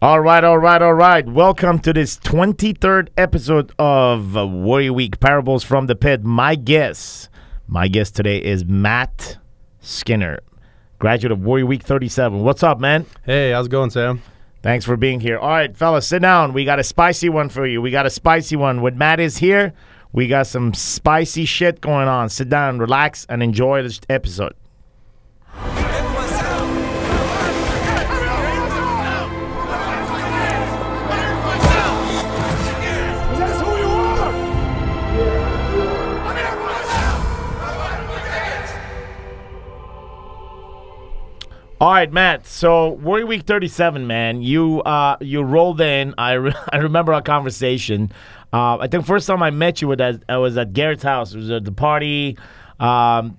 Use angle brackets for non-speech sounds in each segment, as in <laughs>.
All right, all right, all right. Welcome to this 23rd episode of Warrior Week Parables from the Pit. My guest, my guest today is Matt Skinner, graduate of Warrior Week 37. What's up, man? Hey, how's it going, Sam? Thanks for being here. All right, fellas, sit down. We got a spicy one for you. We got a spicy one. When Matt is here, we got some spicy shit going on. Sit down, relax, and enjoy this episode. All right, Matt. So Warrior Week 37, man. You uh you rolled in. I re- <laughs> I remember our conversation. Uh, I think first time I met you was at, I was at Garrett's house. It was at the party. Um,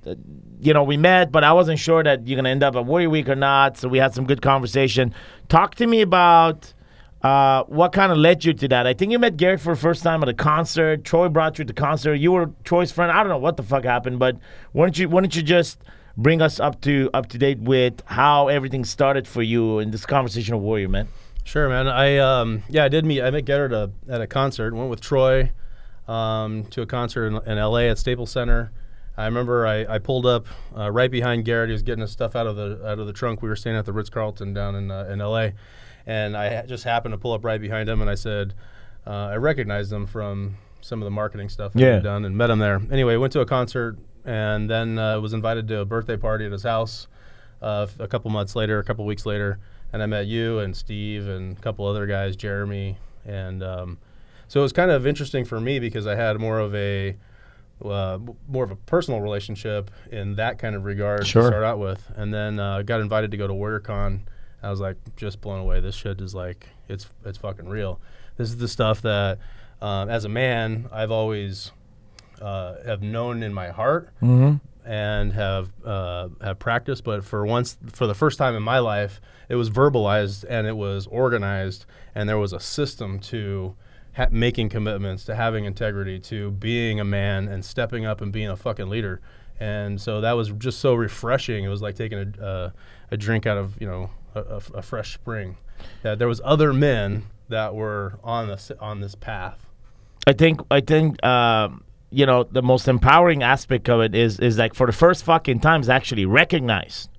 you know, we met, but I wasn't sure that you're gonna end up at Warrior Week or not. So we had some good conversation. Talk to me about uh, what kind of led you to that. I think you met Garrett for the first time at a concert. Troy brought you to the concert. You were Troy's friend. I don't know what the fuck happened, but why don't you why don't you just bring us up to up to date with how everything started for you in this conversation of Warrior, man? Sure, man. I um yeah, I did meet. I met Garrett at a, at a concert. Went with Troy um, to a concert in, in L.A. at Staples Center. I remember I, I pulled up uh, right behind Garrett. He was getting his stuff out of the out of the trunk. We were staying at the Ritz Carlton down in uh, in L.A. And I just happened to pull up right behind him, and I said, uh, I recognized him from some of the marketing stuff that Yeah. we've done, and met him there. Anyway, went to a concert, and then uh, was invited to a birthday party at his house uh, a couple months later, a couple weeks later, and I met you and Steve and a couple other guys, Jeremy, and um, so it was kind of interesting for me because I had more of a uh, more of a personal relationship in that kind of regard Sure. to start out with, and then uh, got invited to go to WarriorCon. I was like just blown away. This shit is like it's it's fucking real. This is the stuff that, um, as a man, I've always uh, have known in my heart and have uh, have practiced. But for once, for the first time in my life, it was verbalized and it was organized, and there was a system to ha- making commitments, to having integrity, to being a man and stepping up and being a fucking leader. And so that was just so refreshing. It was like taking a, uh, a drink out of you know a, a fresh spring. That there was other men that were on this on this path. I think I think um, you know the most empowering aspect of it is is like for the first fucking time is actually recognized.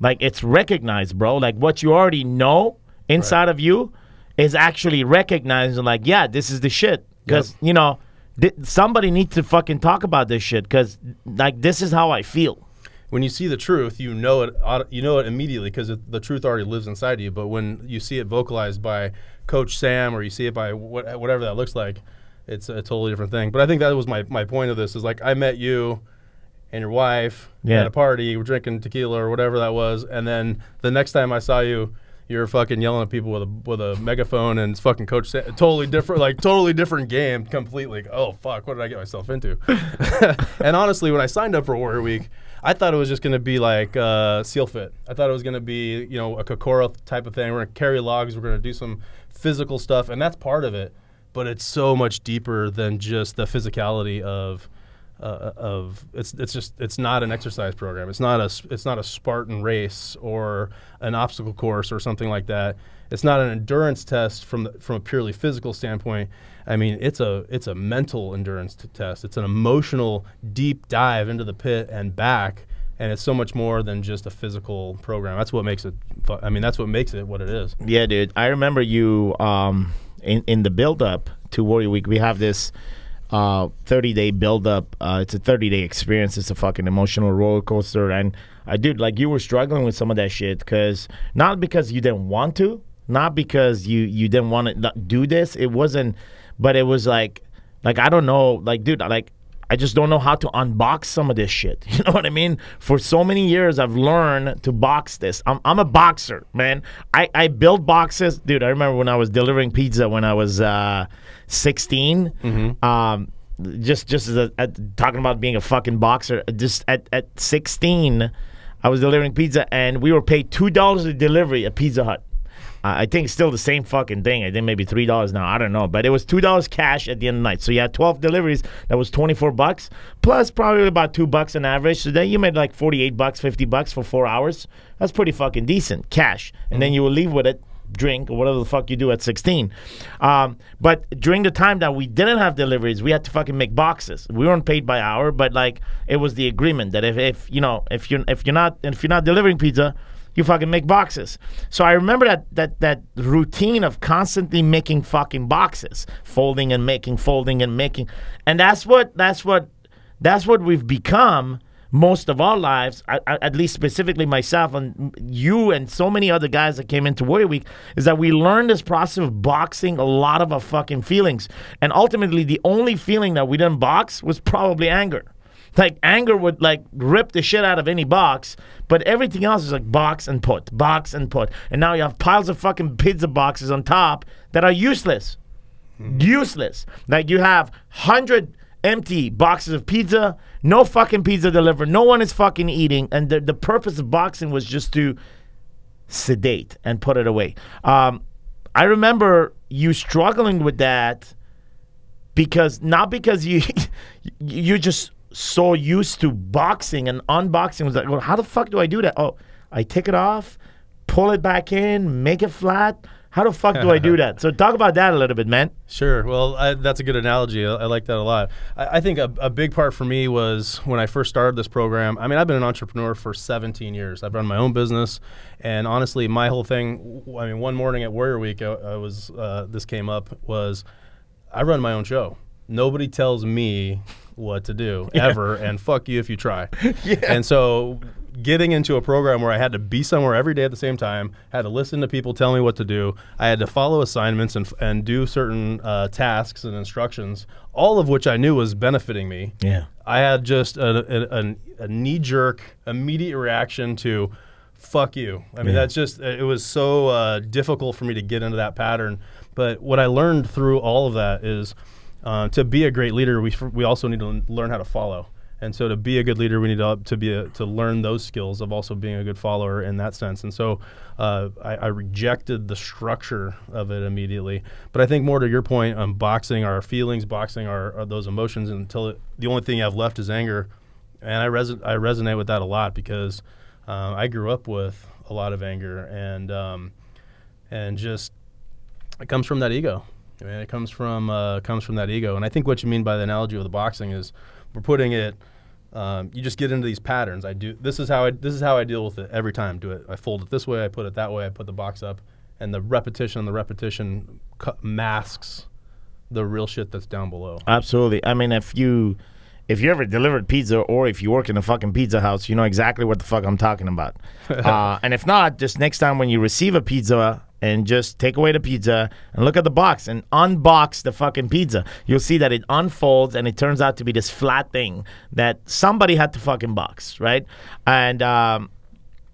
Like it's recognized, bro. Like what you already know inside of you is actually recognized and like, yeah, this is the shit. Because you know, th- somebody needs to fucking talk about this shit. Because like this is how I feel. when you see the truth, you know it. You know it immediately because the truth already lives inside you. But when you see it vocalized by Coach Sam, or you see it by what, whatever that looks like, it's a totally different thing. But I think that was my my point of this is like I met you and your wife Yeah. at a party, we're drinking tequila or whatever that was, and then the next time I saw you. You're fucking yelling at people with a with a megaphone and fucking coach totally different like totally different game completely. Oh fuck, what did I get myself into? <laughs> and honestly, when I signed up for Warrior Week, I thought it was just going to be like uh, Seal Fit. I thought it was going to be, you know, a Kokoro type of thing. We're going to carry logs. We're going to do some physical stuff, and that's part of it. But it's so much deeper than just the physicality of. Uh, of it's it's just it's not an exercise program. It's not a it's not a Spartan race or an obstacle course or something like that. It's not an endurance test from the, from a purely physical standpoint. I mean, it's a it's a mental endurance test. It's an emotional deep dive into the pit and back, and it's so much more than just a physical program. That's what makes it. I mean, that's what makes it what it is. Yeah, dude. I remember you um, in in the build up to Warrior Week. We have this uh, 30 day build up. Uh, it's a 30 day experience. It's a fucking emotional roller coaster. And I dude, like you were struggling with some of that shit because not because you didn't want to, not because you you didn't want to do this. It wasn't, but it was like like I don't know, like dude, like I just don't know how to unbox some of this shit. <laughs> You know what I mean? For so many years, I've learned to box this. I'm, I'm a boxer, man. I, I build boxes. Dude, I remember when I was delivering pizza when I was uh, 16. Um, just just as a, at, talking about being a fucking boxer. Just at, at 16, I was delivering pizza and we were paid $2 a delivery at Pizza Hut. I think still the same fucking thing. I think maybe three dollars now. I don't know, but it was two dollars cash at the end of the night. So you had twelve deliveries. That was twenty four bucks plus probably about two bucks on average. So then you made like forty eight bucks, fifty bucks for four hours. That's pretty fucking decent cash. And then you would leave with it drink or whatever the fuck you do at 16. Um, but during the time that we didn't have deliveries, we had to fucking make boxes. We weren't paid by hour, but like it was the agreement that if, if you know if you're if you're not if you're not delivering pizza, you fucking make boxes. So I remember that that that routine of constantly making fucking boxes, folding and making, folding and making, and that's what that's what that's what we've become most of our lives, at least specifically myself and you and so many other guys that came into Warrior Week, is that we learned this process of boxing a lot of our fucking feelings. And ultimately, the only feeling that we didn't box was probably anger. Like anger would like rip the shit out of any box, but everything else is like box and put, box and put. And now you have piles of fucking pizza boxes on top that are useless useless. Like you have hundred empty boxes of pizza, no fucking pizza delivered, no one is fucking eating, and the the purpose of boxing was just to sedate and put it away. Um, I remember you struggling with that because not because you <laughs> you're just so used to boxing and unboxing was like, well, how the fuck do I do that? Oh, I take it off, pull it back in, make it flat. How the fuck do I do <laughs> that? So talk about that a little bit, man. Sure. Well, I, that's a good analogy. I, I like that a lot. I, I think a, a big part for me was when I first started this program. I mean, I've been an entrepreneur for 17 years. I've run my own business, and honestly, my whole thing. I mean, one morning at Warrior Week, I, I was uh, this came up was I run my own show. Nobody tells me what to do <laughs> ever, and fuck you if you try. <laughs> And so, getting into a program where I had to be somewhere every day at the same time, had to listen to people tell me what to do, I had to follow assignments and, and do certain uh, tasks and instructions, all of which I knew was benefiting me. Yeah. I had just a, a, a, a knee jerk, immediate reaction to fuck you. I mean, that's just, it was so uh, difficult for me to get into that pattern. But what I learned through all of that is uh, to be a great leader, we, we also need to learn how to follow. And so to be a good leader, we need to, to be a, to learn those skills of also being a good follower in that sense. And so uh, I, I rejected the structure of it immediately. But I think more to your point, um, boxing our feelings, boxing our, our those emotions until it, the only thing you have left is anger. And I, reson- I resonate with that a lot because uh, I grew up with a lot of anger and um, and just it comes from that ego. I mean, it comes from uh, comes from that ego. And I think what you mean by the analogy of the boxing is we're putting it. Um, you just get into these patterns. I do. This is how I. This is how I deal with it every time. Do it. I fold it this way. I put it that way. I put the box up, and the repetition and the repetition cu- masks the real shit that's down below. Absolutely. I mean, if you if you ever delivered pizza or if you work in a fucking pizza house, you know exactly what the fuck I'm talking about. <laughs> uh, and if not, just next time when you receive a pizza and just take away the pizza and look at the box and unbox the fucking pizza, you'll see that it unfolds and it turns out to be this flat thing that somebody had to fucking box, right? And um,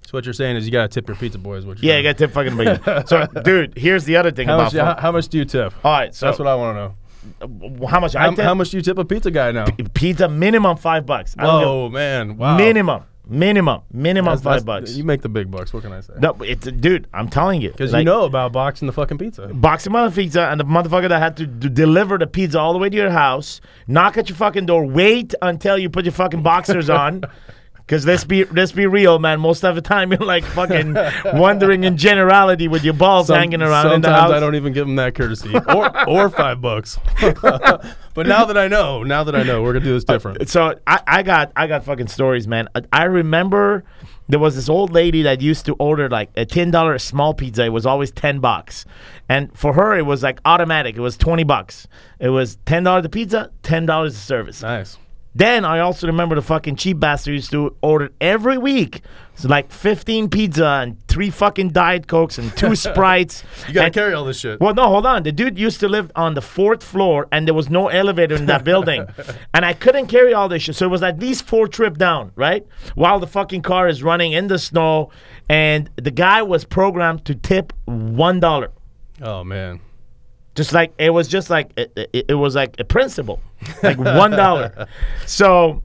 So what you're saying is you got to tip your pizza boys. What yeah, you're you got to tip fucking pizza. so, <laughs> dude, here's the other thing how about much, how, how much do you tip? All right, so That's what I want to know. how much I tip? how much do you tip a pizza guy now? pizza minimum five bucks. I don't give- Whoa, man! Wow. Minimum, minimum, minimum That's- five that's- bucks. You make the big bucks. What can I say? no, it's dude. I'm telling you, Because like, you know about boxing the fucking pizza. boxing mother pizza and the motherfucker that had to d- deliver the pizza all the way to your house, knock at your fucking door, wait until you put your fucking boxers on. <laughs> Cause let's be let's be real, man. Most of the time <laughs> you're like fucking wondering in generality with your balls Some- hanging around in the house. Sometimes I don't even give them that courtesy, or or five bucks. <laughs> but now that I know, now that I know, we're gonna do this uh, different. so I, I got I got fucking stories, man. I, I remember there was this old lady that used to order like a ten dollar small pizza. It was always ten bucks, and for her it was like automatic. It was twenty bucks. It was ten dollars the pizza, ten dollars the service. Nice. Then I also remember the fucking cheap bastard used to order every week. It's like fifteen pizza and three fucking diet cokes and two <laughs> sprites. You gotta And- carry all this shit. well, no, hold on. The dude used to live on the fourth floor, and there was no elevator in that <laughs> building, and I couldn't carry all this shit. So it was at least four trip down, right? While the fucking car is running in the snow, and the guy was programmed to tip one dollar. Oh man. Just like it was, just like it, it, it was like a principle, <laughs> like one dollar. So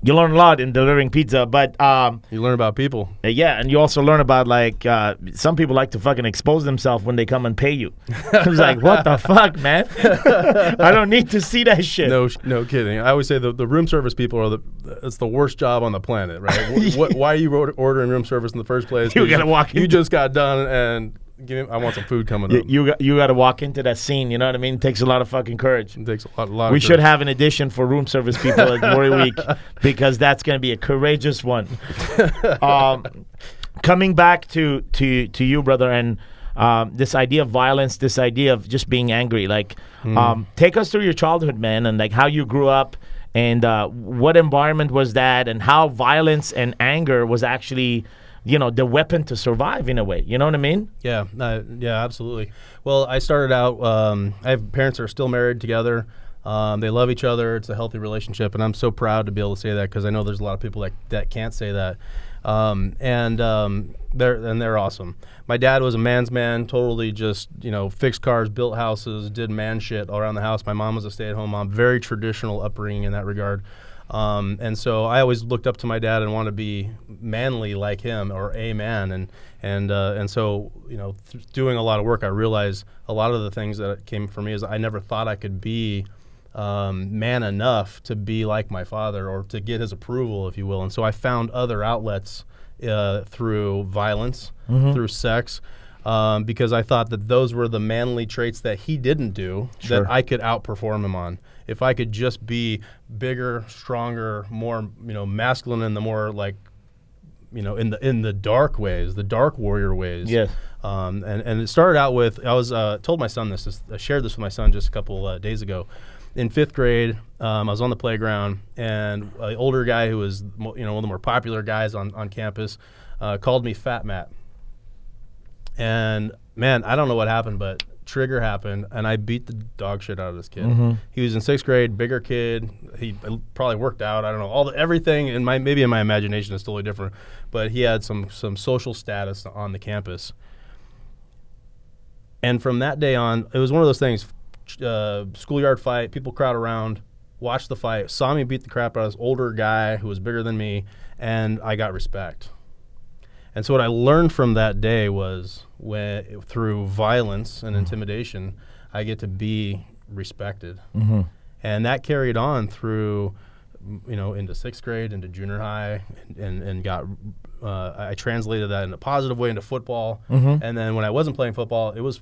you learn a lot in delivering pizza, but um, You learn about people. uh, Yeah, and you also learn about like uh, some people like to fucking expose themselves when they come and pay you. <laughs> it's like, what the fuck, man? <laughs> I don't need to see that shit. No, no kidding. I always say the, the room service people are the it's the worst job on the planet, right? What, why are you ordering room service in the first place? You gotta walk You in. just got done and give me. I want some food coming You up. you got, you got to walk into that scene. You know what I mean? It takes a lot of fucking courage. it takes a lot. A lot We should have an addition for room service people at Glory Week <laughs> because that's going to be a courageous one. <laughs> um, coming back to to to you, brother, and um, this idea of violence, this idea of just being angry. Like, um, take us through your childhood, man, and like how you grew up, and uh, what environment was that, and how violence and anger was actually, you know, the weapon to survive in a way. You know what I mean? Yeah, uh, yeah, absolutely. Well, I started out. Um, I have parents that are still married together. Um, they love each other. It's a healthy relationship, and I'm so proud to be able to say that because I know there's a lot of people that, that can't say that. Um, and um, they're and they're awesome. My dad was a man's man, totally just you know fixed cars, built houses, did man shit all around the house. My mom was a stay-at-home mom, very traditional upbringing in that regard. Um, and so I always looked up to my dad and wanted to be manly like him or a man. And and uh, and so you know, th- doing a lot of work, I realized a lot of the things that came for me is I never thought I could be um, man enough to be like my father or to get his approval, if you will. And so I found other outlets uh, through violence, through sex. Um, because I thought that those were the manly traits that he didn't do Sure. that I could outperform him on. If I could just be bigger, stronger, more you know masculine in the more like you know in the in the dark ways, the dark warrior ways. Yes. Um, and and it started out with I was uh, told my son this, this. I shared this with my son just a couple uh, days ago. In fifth grade, um, I was on the playground, and an older guy who was you know one of the more popular guys on on campus uh, called me Fat Matt. And man, I don't know what happened, but trigger happened, and I beat the dog shit out of this kid. He was in sixth grade, bigger kid. He probably worked out. I don't know all the everything in my maybe in my imagination is totally different, but he had some some social status on the campus. And from that day on, it was one of those things. Uh, schoolyard fight, people crowd around, watch the fight, saw me beat the crap out of this older guy who was bigger than me, and I got respect. And so what I learned from that day was when through violence and intimidation, I get to be respected, and that carried on through, you know, into sixth grade, into junior high, and and got. Uh, I translated that in a positive way into football, and then when I wasn't playing football, it was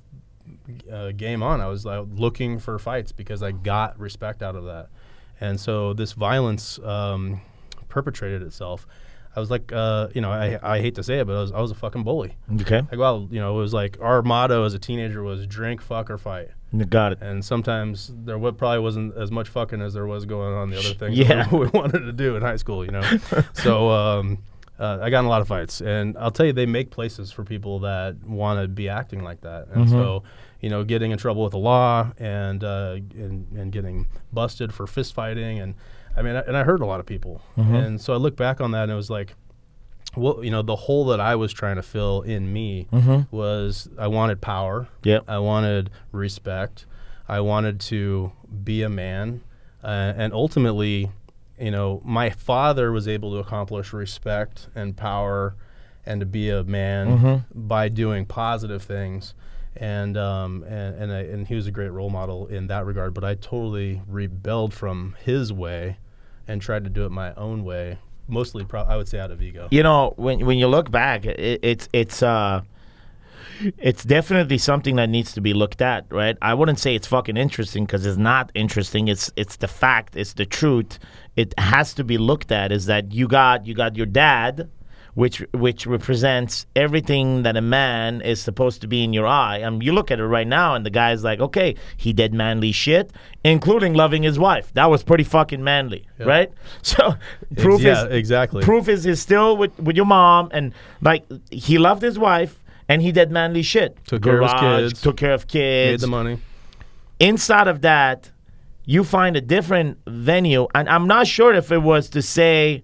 uh, game on. I was uh, looking for fights because I got respect out of that, and so this violence um, perpetrated itself. I was like, uh, you know, I, I hate to say it, but I was, I was a fucking bully. Okay. Like, well, you know, it was like our motto as a teenager was drink, fuck, or fight. You got it. And sometimes there probably wasn't as much fucking as there was going on the other things Yeah. we, <laughs> we wanted to do in high school, you know. <laughs> so um, uh, I got in a lot of fights, and I'll tell you, they make places for people that want to be acting like that. And so, you know, getting in trouble with the law and uh, and, and getting busted for fist fighting, and I mean, I, and I hurt a lot of people. And so I look back on that, and it was like well, you know, the hole that I was trying to fill in me was I wanted power. Yep. I wanted respect. I wanted to be a man. Uh, and ultimately, you know, my father was able to accomplish respect and power and to be a man by doing positive things. And um, and and, I, and he was a great role model in that regard. But I totally rebelled from his way and tried to do it my own way. Mostly, pro- I would say, out of ego. you know when when you look back it, it's it's uh it's definitely something that needs to be looked at right i wouldn't say it's fucking interesting because it's not interesting it's it's the fact it's the truth it has to be looked at is that you got you got your dad which which represents everything that a man is supposed to be in your eye. I mean, you look at it right now, and the guy's like, okay, he did manly shit, including loving his wife. That was pretty fucking manly, right? <laughs> So proof yeah, is exactly. Proof is he's still with with your mom, and like he loved his wife, and he did manly shit. Took care of his kids. Took care of kids. Made the money. Inside of that, you find a different venue, and I'm not sure if it was to say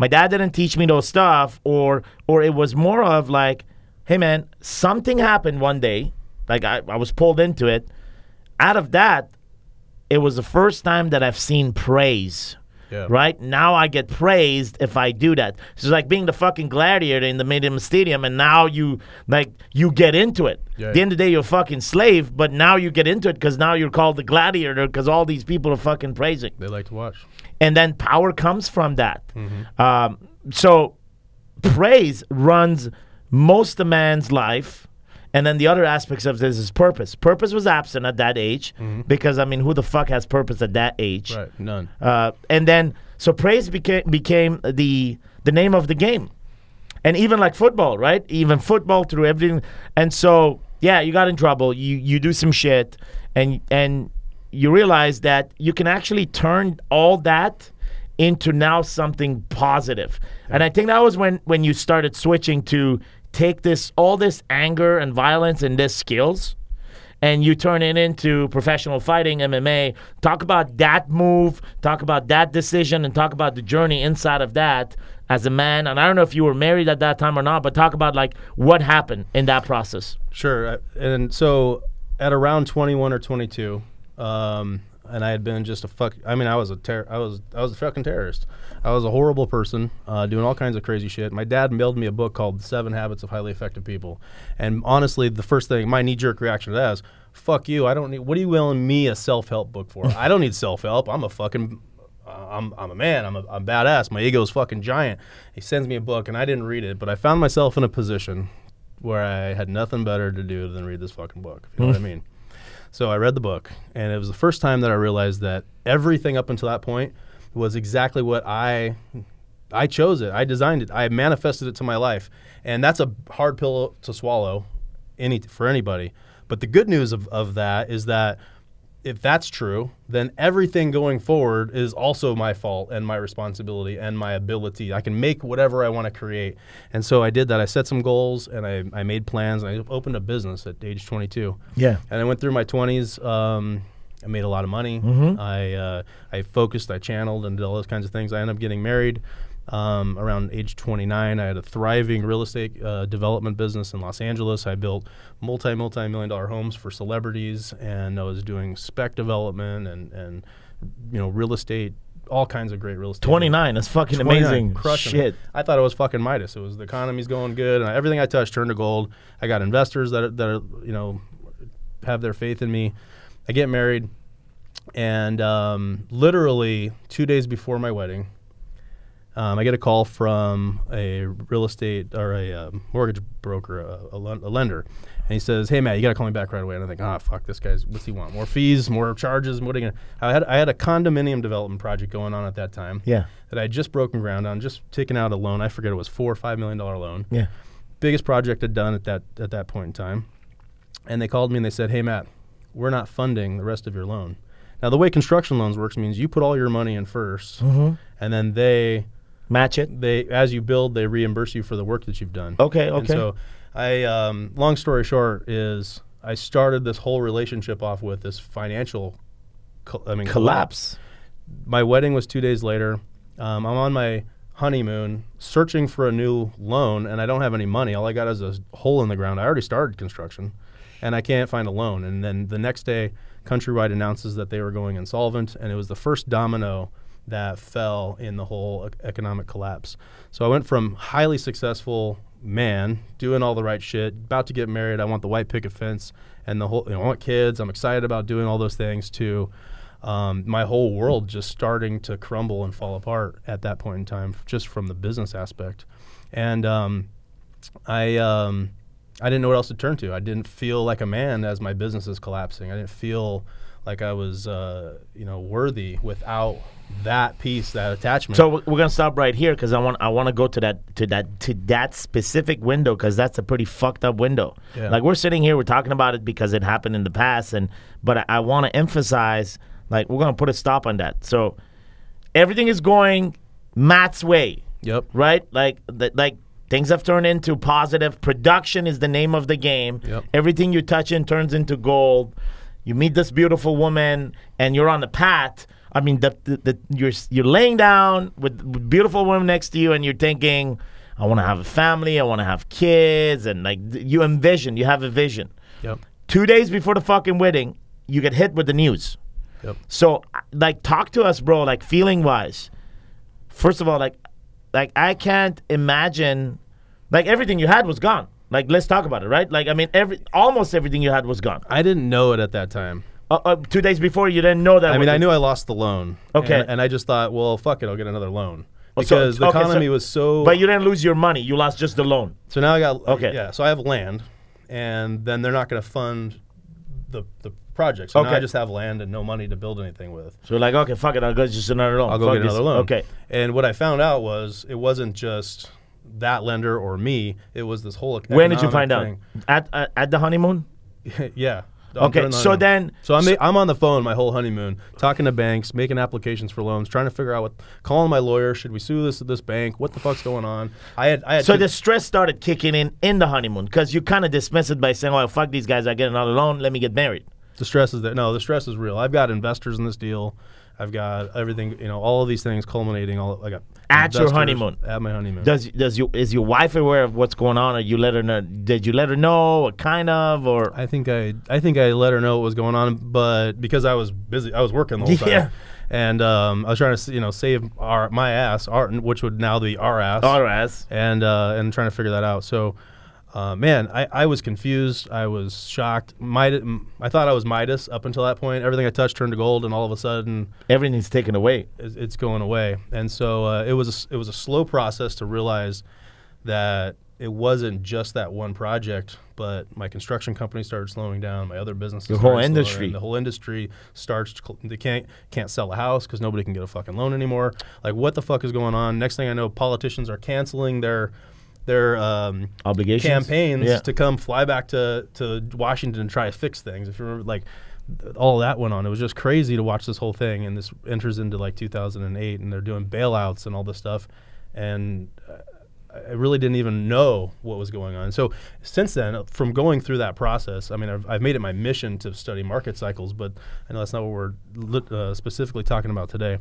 my dad didn't teach me those stuff or or it was more of like hey man something happened one day like I, I was pulled into it. Out of that it was the first time that i've seen praise Yeah. right now i get praised if i do that it's like being the fucking gladiator in the medium stadium and now you like you get into it Yeah. At the end of the day you're a fucking slave but now you get into it because now you're called the gladiator because all these people are fucking praising They like to watch. and then power comes from that. Um, so praise runs most of man's life, And then the other aspects of this is purpose. Purpose was absent at that age because I mean, who the fuck has purpose at that age? Right. None. Uh, and then so praise became became the the name of the game, and even like football, right? Even football through everything. And so yeah, you got in trouble. You you do some shit, and and you realize that you can actually turn all that into now something positive. And I think that was when when you started switching to take this all this anger and violence and this skills and you turn it into professional fighting MMA. Talk about that move, talk about that decision, and talk about the journey inside of that as a man. And I don't know if you were married at that time or not, but talk about like what happened in that process. Sure. And so at around 21 or 22, um, and I had been just a fuck. I mean, I was a ter- I was I was a fucking terrorist. I was a horrible person, uh, doing all kinds of crazy shit. My dad mailed me a book called Seven Habits of Highly Effective People, and honestly, the first thing, my knee jerk reaction to that is, "Fuck you! I don't need. What are you willing me a self help book for? I don't need self help. I'm a fucking I'm, I'm a man. I'm a I'm badass. My ego is fucking giant. He sends me a book, and I didn't read it, but I found myself in a position where I had nothing better to do than read this fucking book. If you know what I mean. So I read the book, and it was the first time that I realized that everything up until that point was exactly what I I chose it. I designed it. I manifested it to my life, and that's a hard pill to swallow, any for anybody. But the good news of, of that is that if that's true, then everything going forward is also my fault and my responsibility and my ability. I can make whatever I want to create. And so I did that. I set some goals and I, I made plans and I opened a business at age 22. Yeah. And I went through my 20s. Um, I made a lot of money. Mm-hmm. I, uh, I focused, I channeled, and did all those kinds of things. I ended up getting married. Um, around age 29, I had a thriving real estate uh, development business in Los Angeles. I built multi, multi million dollar homes for celebrities, and I was doing spec development and, and you know, real estate, all kinds of great real estate. 29, that's fucking 29, amazing. crushing Shit. it. I thought it was fucking Midas. It was the economy's going good, and I, everything I touched turned to gold. I got investors that are, that are, you know have their faith in me. I get married, and um, literally two days before my wedding, um, I get a call from a real estate or a um, mortgage broker, a, a, len- a lender, and he says, "Hey, Matt, you got to call me back right away." And I think, "Ah, fuck, this guy's what's he want? More fees, more charges? What are you gonna?" I had I had a condominium development project going on at that time Yeah. that I had just broken ground on, just taken out a loan. I forget it was four or five million dollar loan. Yeah. Biggest project I'd done at that at that point in time. And they called me and they said, "Hey Matt, we're not funding the rest of your loan." Now the way construction loans works means you put all your money in 1st Mm-hmm. and then they Match it. they as you build they reimburse you for the work that you've done. Okay, And okay. so I um, long story short is I started this whole relationship off with this financial col- I mean Collapse. my wedding was two days later. Um, I'm on my honeymoon searching for a new loan, and I don't have any money. All I got is a hole in the ground. I already started construction, and I can't find a loan. And then the next day, Countrywide announces that they were going insolvent, and it was the first domino that fell in the whole economic collapse. So I went from highly successful man doing all the right shit, about to get married. I want the white picket fence and the whole. You know, I want kids. I'm excited about doing all those things. To um, my whole world just starting to crumble and fall apart at that point in time, just from the business aspect. And um, I um, I didn't know what else to turn to. I didn't feel like a man as my business is collapsing. I didn't feel like I was uh, you know worthy without that piece, that attachment. So we're gonna stop right here because I want I want to go to that to that to that specific window because that's a pretty fucked up window. Yeah. Like we're sitting here, we're talking about it because it happened in the past, and but I, I want to emphasize like we're gonna put a stop on that. So everything is going Matt's way, yep. right? Like that like things have turned into positive. Production is the name of the game. Yep. Everything you touch in turns into gold. You meet this beautiful woman, and you're on the path. I mean, the, the, the you're you're laying down with, beautiful women next to you, and you're thinking, I want to have a family, I want to have kids, and like you envision, you have a vision. Yep. Two days before the fucking wedding, you get hit with the news. Yep. So, like, talk to us, bro. Like, feeling wise. First of all, like, like I can't imagine, like everything you had was gone. Like, let's talk about it, right? Like, I mean, every almost everything you had was gone. I didn't know it at that time. Uh, uh, two days before, you didn't know that. I mean, I knew I lost the loan. Okay. And, and I just thought, well, fuck it, I'll get another loan. Oh, so- Because the okay, so- economy was so. But you didn't lose your money. You lost just the loan. So now I got Okay. Yeah. So I have land, and then they're not going to fund the the project. So now Okay. I just have land and no money to build anything with. So we're like, okay, fuck it, I'll go just another loan. I'll go Fuck get this. another loan. Okay. And what I found out was it wasn't just that lender or me. It was this whole. When did you find out? At, at at the honeymoon? <laughs> yeah. Okay, so then- so I'm I'm on the phone my whole honeymoon, talking to banks, making applications for loans, trying to figure out what, calling my lawyer, should we sue this at this bank? What the fuck's going on? I had I had So two- the stress started kicking in in the honeymoon because you kind of dismiss it by saying, "Oh, fuck these guys, I get another loan, let me get married." the stress is that No, the stress is real. I've got investors in this deal. I've got everything, you know, all of these things culminating. All I got At your investors honeymoon. At my honeymoon. Does does you is your wife aware of what's going on, or you let her know? Did you let her know, or kind of, or I think I I think I let her know what was going on, but because I was busy, I was working the whole time. Yeah. And um, I was trying to you know save our my ass, our which would now be our ass. or as? and uh, and trying to figure that out. So, uh, man, I, I was confused. I was shocked. Midas, I thought I was Midas up until that point. Everything I touched turned to gold, and all of a sudden, Everything's taken away. it's, it's going away. And so uh, it was a, it was a slow process to realize that it wasn't just that one project, but my construction company started slowing down. My other businesses, The whole industry. down. the whole industry starts. They can't can't sell a house because nobody can get a fucking loan anymore. Like what the fuck is going on? Next thing I know, politicians are canceling their their um, Obligations? campaigns Yeah. to come fly back to, to Washington and try to fix things. If you remember, like all that went on. It was just crazy to watch this whole thing. And this enters into like 2008, and they're doing bailouts and all this stuff. And uh, I really didn't even know what was going on. So since then, uh, from going through that process, I mean, I've, I've made it my mission to study market cycles, but I know that's not what we're uh, specifically talking about today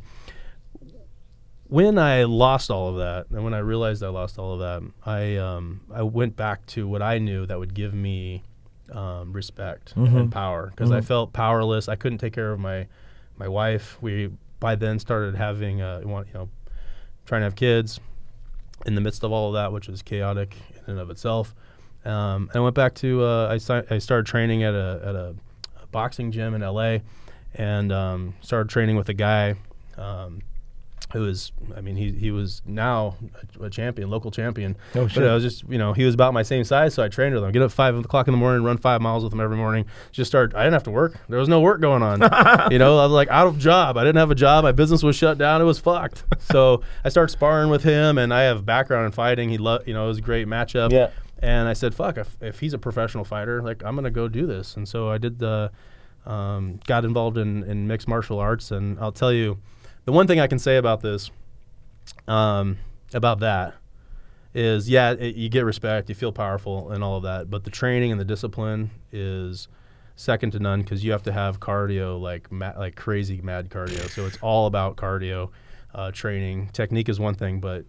when I lost all of that, and when I realized I lost all of that, I um, I went back to what I knew that would give me um, respect and power because I felt powerless. I couldn't take care of my my wife. We by then started having uh, you know trying to have kids in the midst of all of that, which is chaotic in and of itself. Um, and I went back to uh, I, si- I started training at a at a, a boxing gym in LA, and um, started training with a guy. Who was, I mean, he he was now a, a champion, local champion. Oh, shit! but. I was just, you know, he was about my same size, so I trained with him. Get up five o'clock in the morning, run five miles with him every morning. Just start. I didn't have to work. There was no work going on. <laughs> you know, I was like out of job. I didn't have a job. My business was shut down. It was fucked. <laughs> so I started sparring with him, and I have background in fighting. He loved, you know, it was a great matchup. Yeah. And I said, "Fuck! If, if he's a professional fighter, like I'm gonna go do this." And so I did the, um, got involved in, in mixed martial arts. And I'll tell you, the one thing I can say about this, um, about that, is yeah, it, you get respect, you feel powerful, and all of that. But the training and the discipline is second to none because you have to have cardio like ma- like crazy mad cardio. So it's all about cardio uh, training. Technique is one thing, but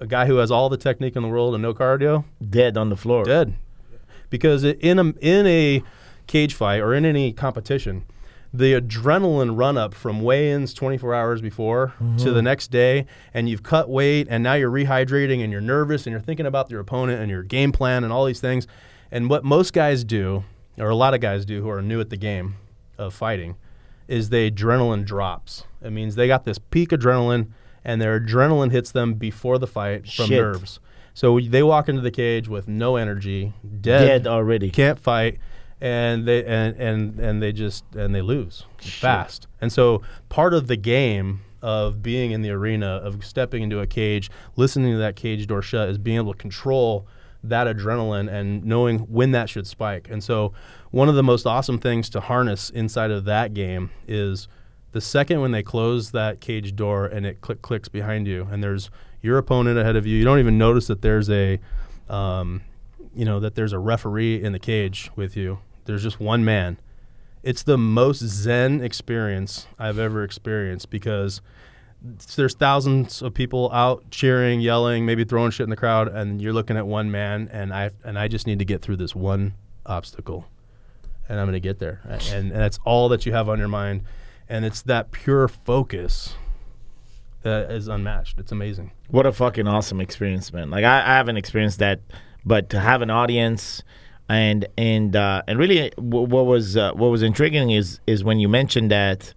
a guy who has all the technique in the world and no cardio, Dead on the floor. dead. Because in a in a cage fight or in any competition, the adrenaline run up from weigh-ins 24 hours before to the mm-hmm. next day, and you've cut weight, and now you're rehydrating, and you're nervous, and you're thinking about your opponent and your game plan and all these things. And what most guys do, or a lot of guys do, who are new at the game of fighting, is they adrenaline drops. It means they got this peak adrenaline, and their adrenaline hits them before the fight from Shit. nerves. So they walk into the cage with no energy, dead, Dead already. can't fight, and they and and and they just and they lose fast. And so part of the game of being in the arena of stepping into a cage, listening to that cage door shut, is being able to control that adrenaline and knowing when that should spike. And so one of the most awesome things to harness inside of that game is the second when they close that cage door and it click clicks behind you and there's your opponent ahead of you you don't even notice that there's a um, you know that there's a referee in the cage with you there's just one man it's the most zen experience i've ever experienced because there's thousands of people out cheering yelling maybe throwing shit in the crowd and you're looking at one man and i and i just need to get through this one obstacle and I'm to get there. And, and that's all that you have on your mind. And it's that pure focus that is unmatched. It's amazing. What a fucking awesome experience, man! Like I, I haven't experienced that, but to have an audience and and uh, and really, what was uh, what was intriguing is is when you mentioned that,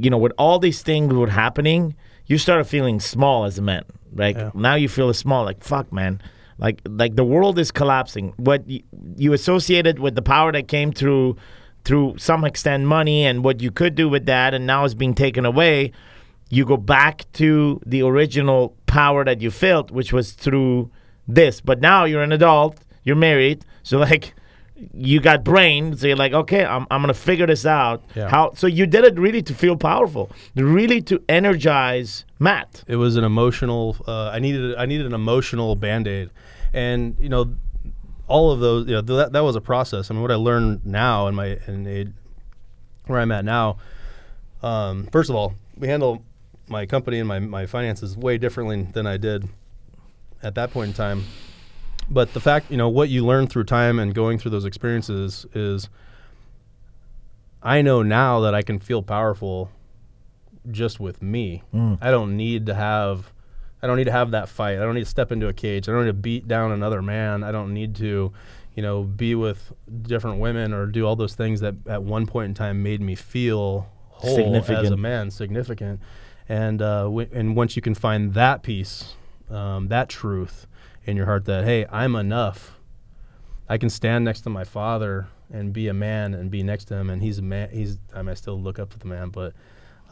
you know, with all these things were happening, you started feeling small as a man. Like Yeah. now you feel small. Like fuck, man. like like the world is collapsing. What you, you associated with the power that came through through some extent money and what you could do with that, and now is being taken away. You go back to the original power that you felt, which was through this. But now you're an adult, you're married, so <laughs> like you got brain, so you're like, okay, I'm, I'm gonna figure this out. Yeah. How? So you did it really to feel powerful, really to energize Matt. it was an emotional uh, i needed i needed an emotional band-aid and you know all of those you know that, that was a process i mean what i learned now in my in a, where i'm at now um, first of all we handle my company and my, my finances way differently than i did at that point in time but the fact you know what you learn through time and going through those experiences is i know now that i can feel powerful just with me. I don't need to have I don't need to have that fight. I don't need to step into a cage. I don't need to beat down another man. I don't need to, you know, be with different women or do all those things that at one point in time made me feel whole as a man, significant. And uh, w- and once you can find that piece, um, that truth in your heart that hey, I'm enough. I can stand next to my father and be a man and be next to him, and he's a man. He's I mean, I still look up to the man, but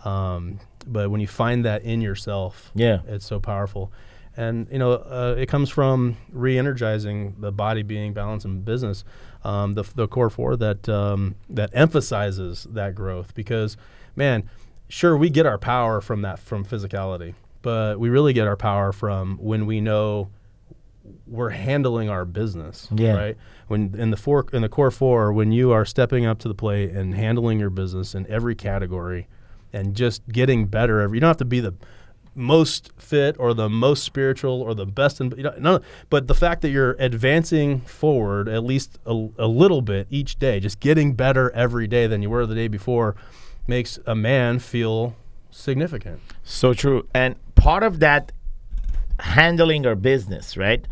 um, but when you find that in yourself, Yeah. it's so powerful. And you know, uh, it comes from re-energizing the body, being balanced in business. Um, the the core four that um, that emphasizes that growth because, man, sure we get our power from that from physicality, but we really get our power from when we know we're handling our business, Yeah. right? When in the four in the core four, when you are stepping up to the plate and handling your business in every category, and just getting better every, you don't have to be the most fit or the most spiritual or the best in you know, no, but the fact that you're advancing forward at least a, a little bit each day, just getting better every day than you were the day before, makes a man feel significant. So true. And part of that handling our business, right?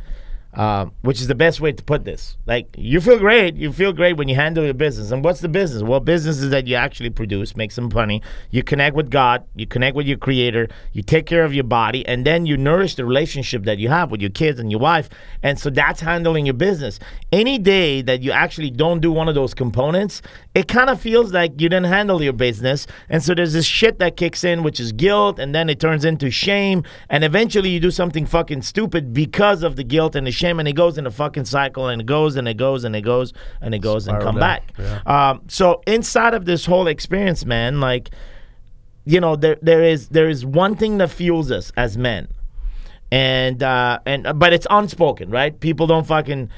Uh, which is the best way to put this. Like, you feel great. You feel great when you handle your business. And what's the business? Well, business is that you actually produce, make some money. You connect with God. You connect with your creator. You take care of your body. And then you nourish the relationship that you have with your kids and your wife. And so that's handling your business. Any day that you actually don't do one of those components, it kind of feels like you didn't handle your business. And so there's this shit that kicks in, which is guilt, and then it turns into shame. And eventually you do something fucking stupid because of the guilt and the shame, and it goes in a fucking cycle, and it goes and it goes and it goes and it goes and come down. back. Yeah. Um, so inside of this whole experience, man, like, you know, there there is there is one thing that fuels us as men and uh and uh, but it's unspoken right people don't fucking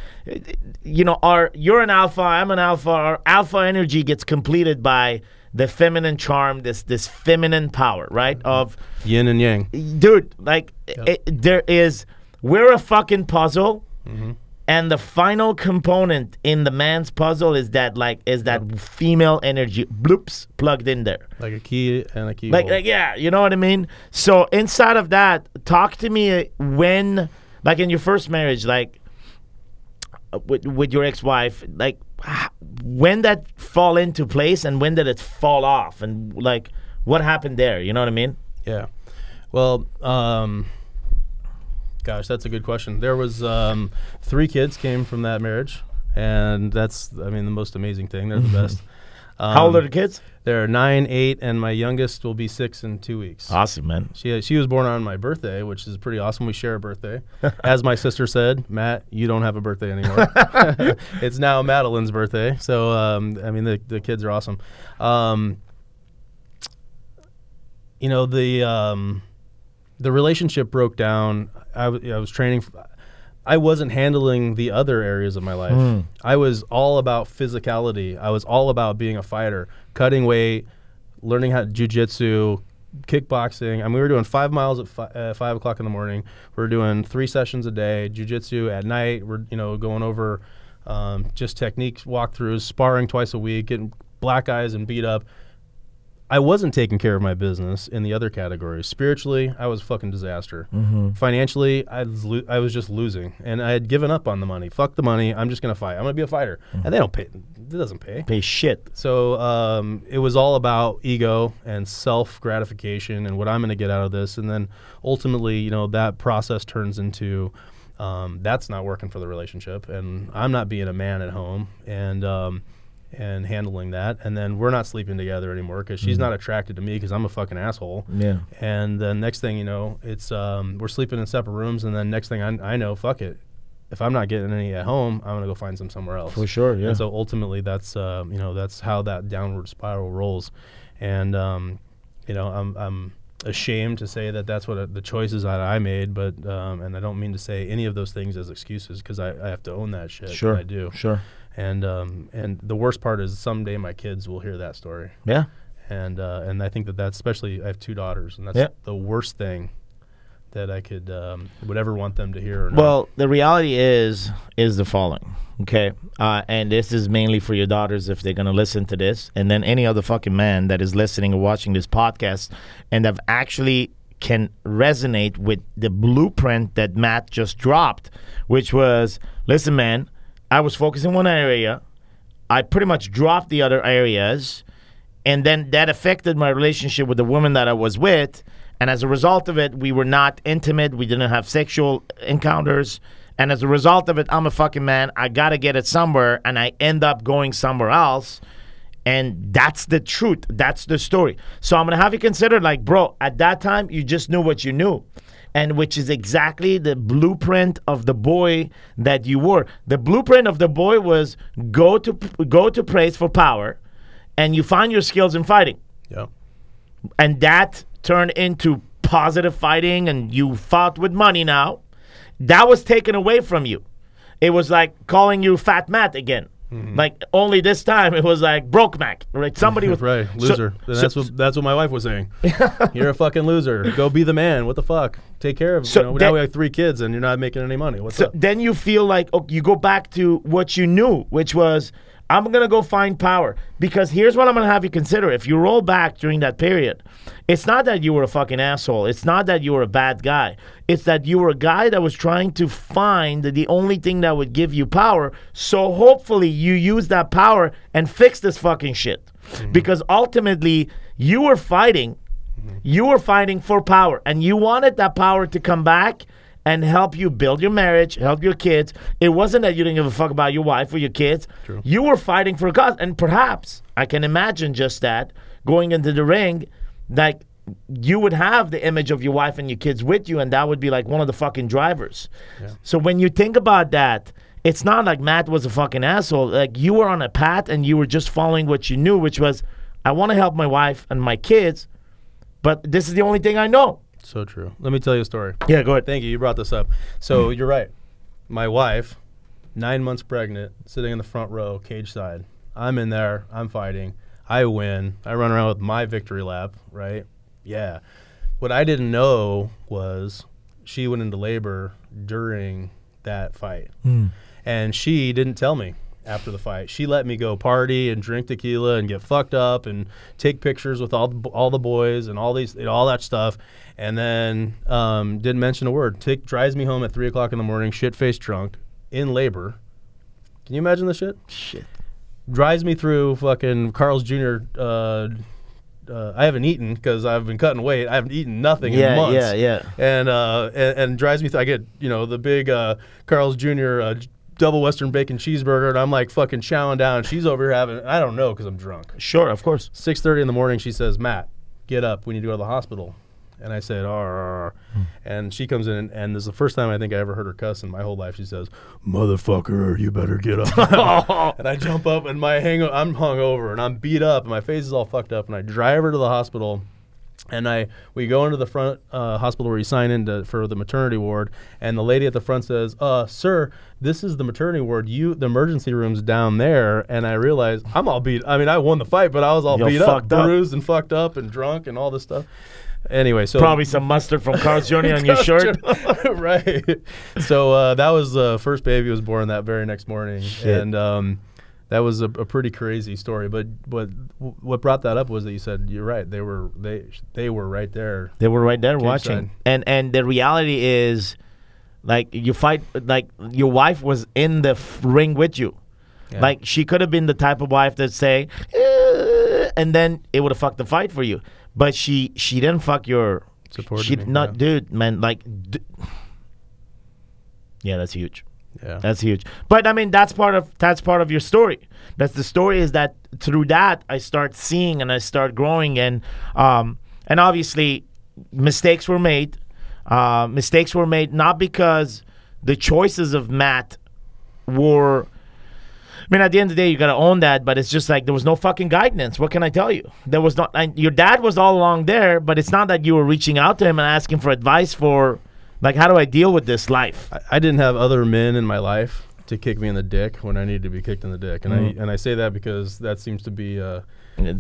you know are you're an alpha i'm an alpha our alpha energy gets completed by the feminine charm this this feminine power right of Yin and yang. dude like it, there is we're a fucking puzzle. And the final component in the man's puzzle is that like is that female energy bloops plugged in there. Like a key and a key. like, like yeah you know what i mean? So inside of that talk to me when like in your first marriage like uh, with, with your ex-wife like when that fall into place and when did it fall off? And like what happened there? You know what i mean? Yeah. Well, um, gosh, that's a good question. There was um, three kids came from that marriage, and that's, I mean, the most amazing thing. They're the <laughs> best. Um, how old are the kids They're nine, eight, and my youngest will be six in two weeks. awesome man She she was born on my birthday, which is pretty awesome. We share a birthday. <laughs> As my sister said, Matt, you don't have a birthday anymore. <laughs> it's now Madeline's birthday. So um, I mean, the the kids are awesome. Um, you know the um, the relationship broke down. I, w- I was training. f- I wasn't handling the other areas of my life. I was all about physicality. I was all about being a fighter, cutting weight, learning how to jujitsu, kickboxing. I mean, we were doing five miles at fi- uh, five o'clock in the morning. We were doing three sessions a day, jujitsu at night. We're you know going over um, just techniques, walkthroughs, sparring twice a week, getting black eyes and beat up. I wasn't taking care of my business in the other categories. Spiritually, I was a fucking disaster. Financially, I was, lo- I was just losing, and I had given up on the money. Fuck the money. I'm just gonna fight. I'm gonna be a fighter, and they don't pay. It doesn't pay. pay shit So um, it was all about ego and self gratification and what I'm going to get out of this, and then ultimately, you know, that process turns into um, that's not working for the relationship, and I'm not being a man at home, and um, and handling that, and then we're not sleeping together anymore because she's not attracted to me because I'm a fucking asshole. Yeah. And then next thing you know, it's um, we're sleeping in separate rooms, and then next thing I, I know, fuck it. If I'm not getting any at home, I'm gonna go find some somewhere else. For sure, yeah. And so ultimately, that's uh, you know that's how that downward spiral rolls, and um, you know I'm I'm ashamed to say that that's what uh, the choices that I made, but um, and I don't mean to say any of those things as excuses because I, I have to own that shit. Sure. I do. Sure. And um, and the worst part is someday my kids will hear that story Yeah. and uh, and I think that that's especially I have two daughters, and that's Yeah. the worst thing that I could um, would ever want them to hear. Well, the reality is is the following. Okay, uh, and this is mainly for your daughters if they're gonna listen to this, and then any other fucking man that is listening or watching this podcast and have actually can resonate with the blueprint that Matt just dropped, which was, listen, man, I was focusing one area, I pretty much dropped the other areas, and then that affected my relationship with the woman that I was with. And as a result of it, we were not intimate. We didn't have sexual encounters. And as a result of it, I'm a fucking man. I gotta get it somewhere, and I end up going somewhere else. And that's the truth. That's the story. So I'm gonna have you consider, like, bro, at that time you just knew what you knew, and which is exactly the blueprint of the boy that you were. The blueprint of the boy was go to go to praise for power, and you find your skills in fighting. Yeah, and that turned into positive fighting and you fought with money now. That was taken away from you. It was like calling you fat matt again Mm-hmm. like only this time it was like broke Matt right somebody was <laughs> right, so- loser. So- that's what that's what my wife was saying. <laughs> you're a fucking loser. Go be the man. What the fuck? Take care of. So you know, that- now we have three kids, and you're not making any money. What's So up? then you feel like oh, you go back to what you knew, which was I'm gonna go find power. Because here's what I'm gonna have you consider: if you roll back during that period, it's not that you were a fucking asshole. It's not that you were a bad guy. It's that you were a guy that was trying to find the only thing that would give you power. So hopefully you use that power and fix this fucking shit. Mm-hmm. Because ultimately you were fighting mm-hmm. you were fighting for power and you wanted that power to come back and help you build your marriage, help your kids. It wasn't that you didn't give a fuck about your wife or your kids. True. You were fighting for a cause. And perhaps I can imagine just that going into the ring, like you would have the image of your wife and your kids with you, and that would be like one of the fucking drivers. So when you think about that, it's not like Matt was a fucking asshole. Like you were on a path and you were just following what you knew, which was I want to help my wife and my kids, but this is the only thing I know. So true. Let me tell you a story. Yeah, go ahead. Thank you. You brought this up. So mm. you're right. My wife, nine months pregnant, sitting in the front row, cage side. I'm in there. I'm fighting. I win. I run around with my victory lap. Right? Yeah. What I didn't know was she went into labor during that fight, mm. and she didn't tell me after the fight. She let me go party and drink tequila and get fucked up and take pictures with all the, all the boys and all these and all that stuff, and then um, didn't mention a word. Take drives me home at three o'clock in the morning, shit faced drunk, in labor. Can you imagine the shit? Shit. drives me through fucking Carl's Jr. Uh, uh, I haven't eaten because I've been cutting weight. I haven't eaten nothing Yeah, in months. yeah, yeah. And uh, and, and drives me. Th- I get you know the big uh, Carl's Jr. Double Western bacon cheeseburger, and I'm like fucking chowing down. She's over here having I don't know because I'm drunk. Sure, of course. Six thirty in the morning, she says, "Matt, get up. We need to go to the hospital." And I said, "Arr." Hmm. And she comes in, and this is the first time I think I ever heard her cuss in my whole life. She says, "Motherfucker, you better get up." <laughs> and I jump up, and my hang, I'm hung over, and I'm beat up, and my face is all fucked up, and I drive her to the hospital. And I we go into the front uh, hospital where you sign in to, for the maternity ward, and the lady at the front says, "Uh, sir, this is the maternity ward. You the emergency room's down there." And I realize I'm all beat. I mean, I won the fight, but I was all You're beat up, up. bruised and fucked up and drunk and all this stuff. Anyway, so Probably some mustard from Carl's Jr. on your <laughs> shirt. <laughs> right. So uh, that was the first baby was born that very next morning, Shit. and um, that was a, a pretty crazy story. But but what brought that up was that you said you're right. They were they they were right there. They were right there watching. side. And and the reality is, like you fight, like your wife was in the f- ring with you. Yeah. Like she could have been the type of wife that say, "Eh," and then it would have fucked the fight for you. But she she didn't fuck your. Supported she me, not, yeah. dude, man. Like, d- Yeah, that's huge. Yeah. That's huge. But I mean, that's part of that's part of your story. That's the story is that through that I start seeing and I start growing and um and obviously mistakes were made. Uh, mistakes were made not because the choices of Matt were. I mean, at the end of the day, you got to own that, but it's just like there was no fucking guidance. What can I tell you? There was not. And your dad was all along there, but it's not that you were reaching out to him and asking for advice for, like, how do I deal with this life? I, I didn't have other men in my life to kick me in the dick when I needed to be kicked in the dick, and Mm-hmm. I and I say that because that seems to be uh,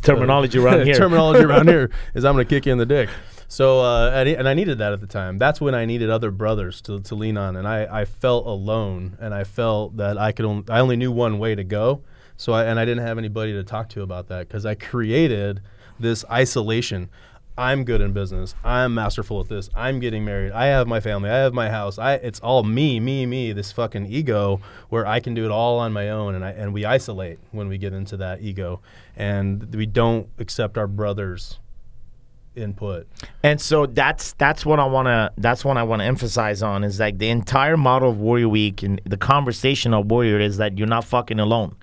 Terminology around <laughs> here. terminology <laughs> around here is I'm gonna kick you in the dick. So uh, and, I- and I needed that at the time. That's when I needed other brothers to, to lean on, and I, I felt alone, and I felt that I could only, I only knew one way to go. So I, and I didn't have anybody to talk to about that because I created this isolation. I'm good in business. I'm masterful at this. I'm getting married. I have my family. I have my house. I it's all me, me, me. This fucking ego where I can do it all on my own, and I and we isolate when we get into that ego, and we don't accept our brothers' input. And so that's that's what I want to that's what I want to emphasize on is like the entire model of Warrior Week and the conversation of Warrior is that you're not fucking alone.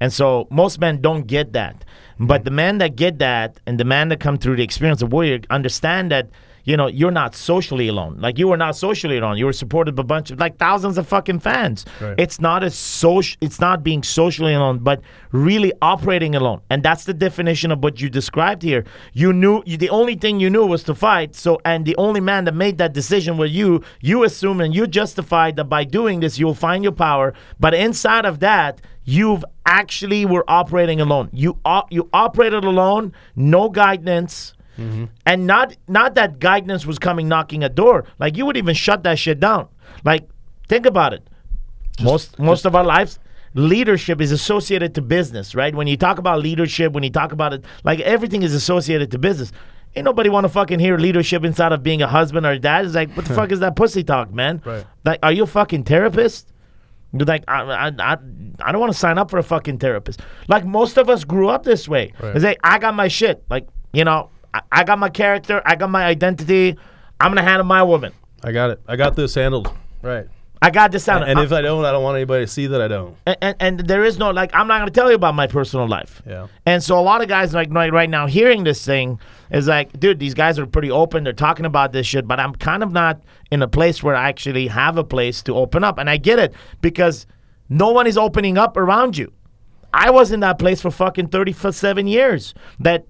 And so most men don't get that. But the men that get that and the men that come through the experience of Warrior understand that you know, you're not socially alone. Like you were not socially alone. You were supported by a bunch of like thousands of fucking fans. Right. It's not a social. It's not being socially alone, but really operating alone. And that's the definition of what you described here. You knew you, the only thing you knew was to fight. So, and the only man that made that decision was you. You assumed and you justified that by doing this you'll find your power. But inside of that, you've actually were operating alone. You op- you operated alone, no guidance. Mm-hmm. And not not that guidance was coming knocking a door. Like you would even shut that shit down. Like think about it. most most of our lives leadership is associated to business, right? When you talk about leadership, when you talk about it, like everything is associated to business. Ain't nobody want to fucking hear leadership inside of being a husband or a dad. It's like, what the <laughs> fuck is that pussy talk, man? Right. Like, are you a fucking therapist? You're like, I, I, I, I don't want to sign up for a fucking therapist. Like most of us grew up this way. Right. It's like, I got my shit. Like, you know, I, I got my character. I got my identity. I'm gonna handle my woman. I got it. I got this handled. Right. I got this down. And if I don't, I don't want anybody to see that I don't. and, and, and there is no like I'm not gonna tell you about my personal life. Yeah. And so a lot of guys like right, right now hearing this thing is like, dude, these guys are pretty open. They're talking about this shit, but I'm kind of not in a place where I actually have a place to open up. And I get it because no one is opening up around you. I was in that place for fucking 37 years that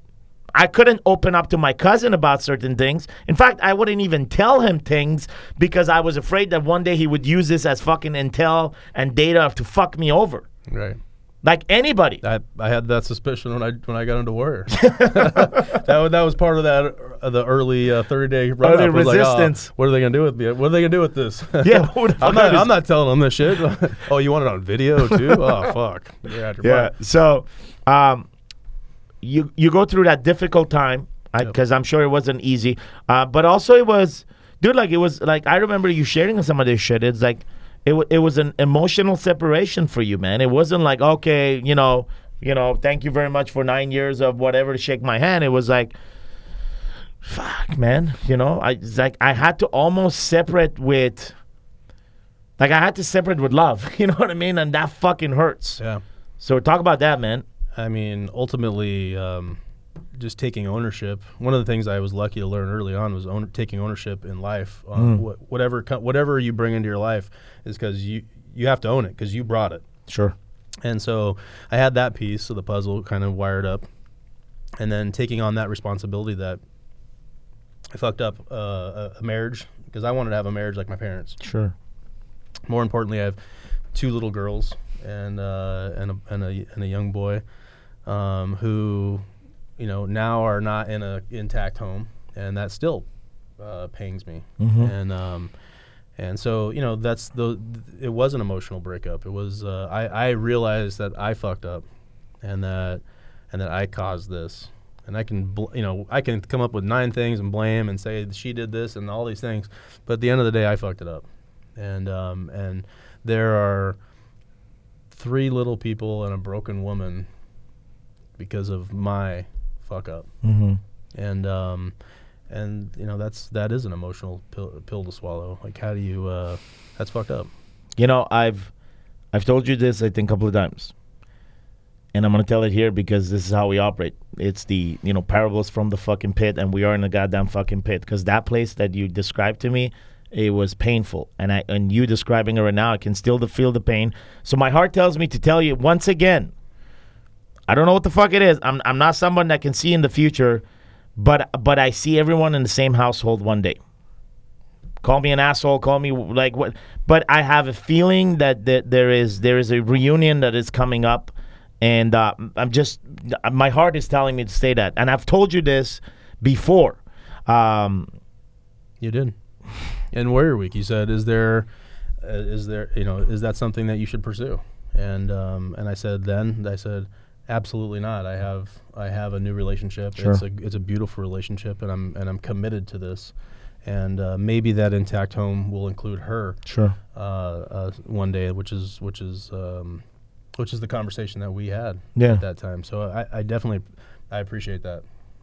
I couldn't open up to my cousin about certain things. In fact, I wouldn't even tell him things because I was afraid that one day he would use this as fucking intel and data to fuck me over. Right. Like anybody. I, I had that suspicion when I when I got into Warrior. <laughs> that, was, that was part of that uh, the early uh, thirty day run Early was like, oh, resistance. what are they gonna do with me? What are they gonna do with this? <laughs> Yeah, <laughs> who the fuck I'm not. I'm not telling them this shit. oh, you want it on video too? oh fuck. Yeah. Yeah. So, um, you you go through that difficult time Yep. because I'm sure it wasn't easy. Uh, but also it was, dude. Like it was like I remember you sharing some of this shit. It's like it it was an emotional separation for you, man. It wasn't like okay, you know, you know, thank you very much for nine years of whatever to shake my hand. It was like. Fuck, man. You know, I like I had to almost separate with, like I had to separate with love. <laughs> You know what I mean? And that fucking hurts. Yeah. So talk about that, man. I mean, ultimately, um, just taking ownership. One of the things I was lucky to learn early on was own, taking ownership in life. Um, wh- whatever whatever you bring into your life is because you you have to own it because you brought it. Sure. And so I had that piece of the puzzle kind of wired up, and then taking on that responsibility that I fucked up uh, a, a marriage because I wanted to have a marriage like my parents. Sure. More importantly, I have two little girls and uh, and a, and a and a young boy um, who, you know, now are not in a intact home, and that still uh, pains me. And um, and so you know that's the it was an emotional breakup. It was uh, I I realized that I fucked up, and that and that I caused this. And I can, bl- you know, I can come up with nine things and blame and say she did this and all these things, but at the end of the day, I fucked it up. And um, and there are three little people and a broken woman because of my fuck up. Mm-hmm. And um, and you know that's that is an emotional pill, pill to swallow. Like how do you? Uh, that's fucked up. You know, I've I've told you this I think a couple of times. And I'm gonna tell it here because this is how we operate. It's the you know parables from the fucking pit, and we are in the goddamn fucking pit. Because that place that you described to me, it was painful, and I and you describing it right now, I can still the- feel the pain. So my heart tells me to tell you once again. I don't know what the fuck it is. I'm I'm not someone that can see in the future, but but I see everyone in the same household one day. Call me an asshole. Call me like what? But I have a feeling that, that there is there is a reunion that is coming up, and uh, I'm just my heart is telling me to say that. And I've told you this before. Um, You did. In Warrior Week, you said, "Is there, uh, is there, you know, is that something that you should pursue?" And um, and I said then, I said, "Absolutely not. I have I have a new relationship. Sure. It's a it's a beautiful relationship, and I'm and I'm committed to this. And uh, maybe that intact home will include her sure. uh, uh, one day, which is which is um, which is the conversation that we had Yeah. at that time. So I, I definitely I appreciate that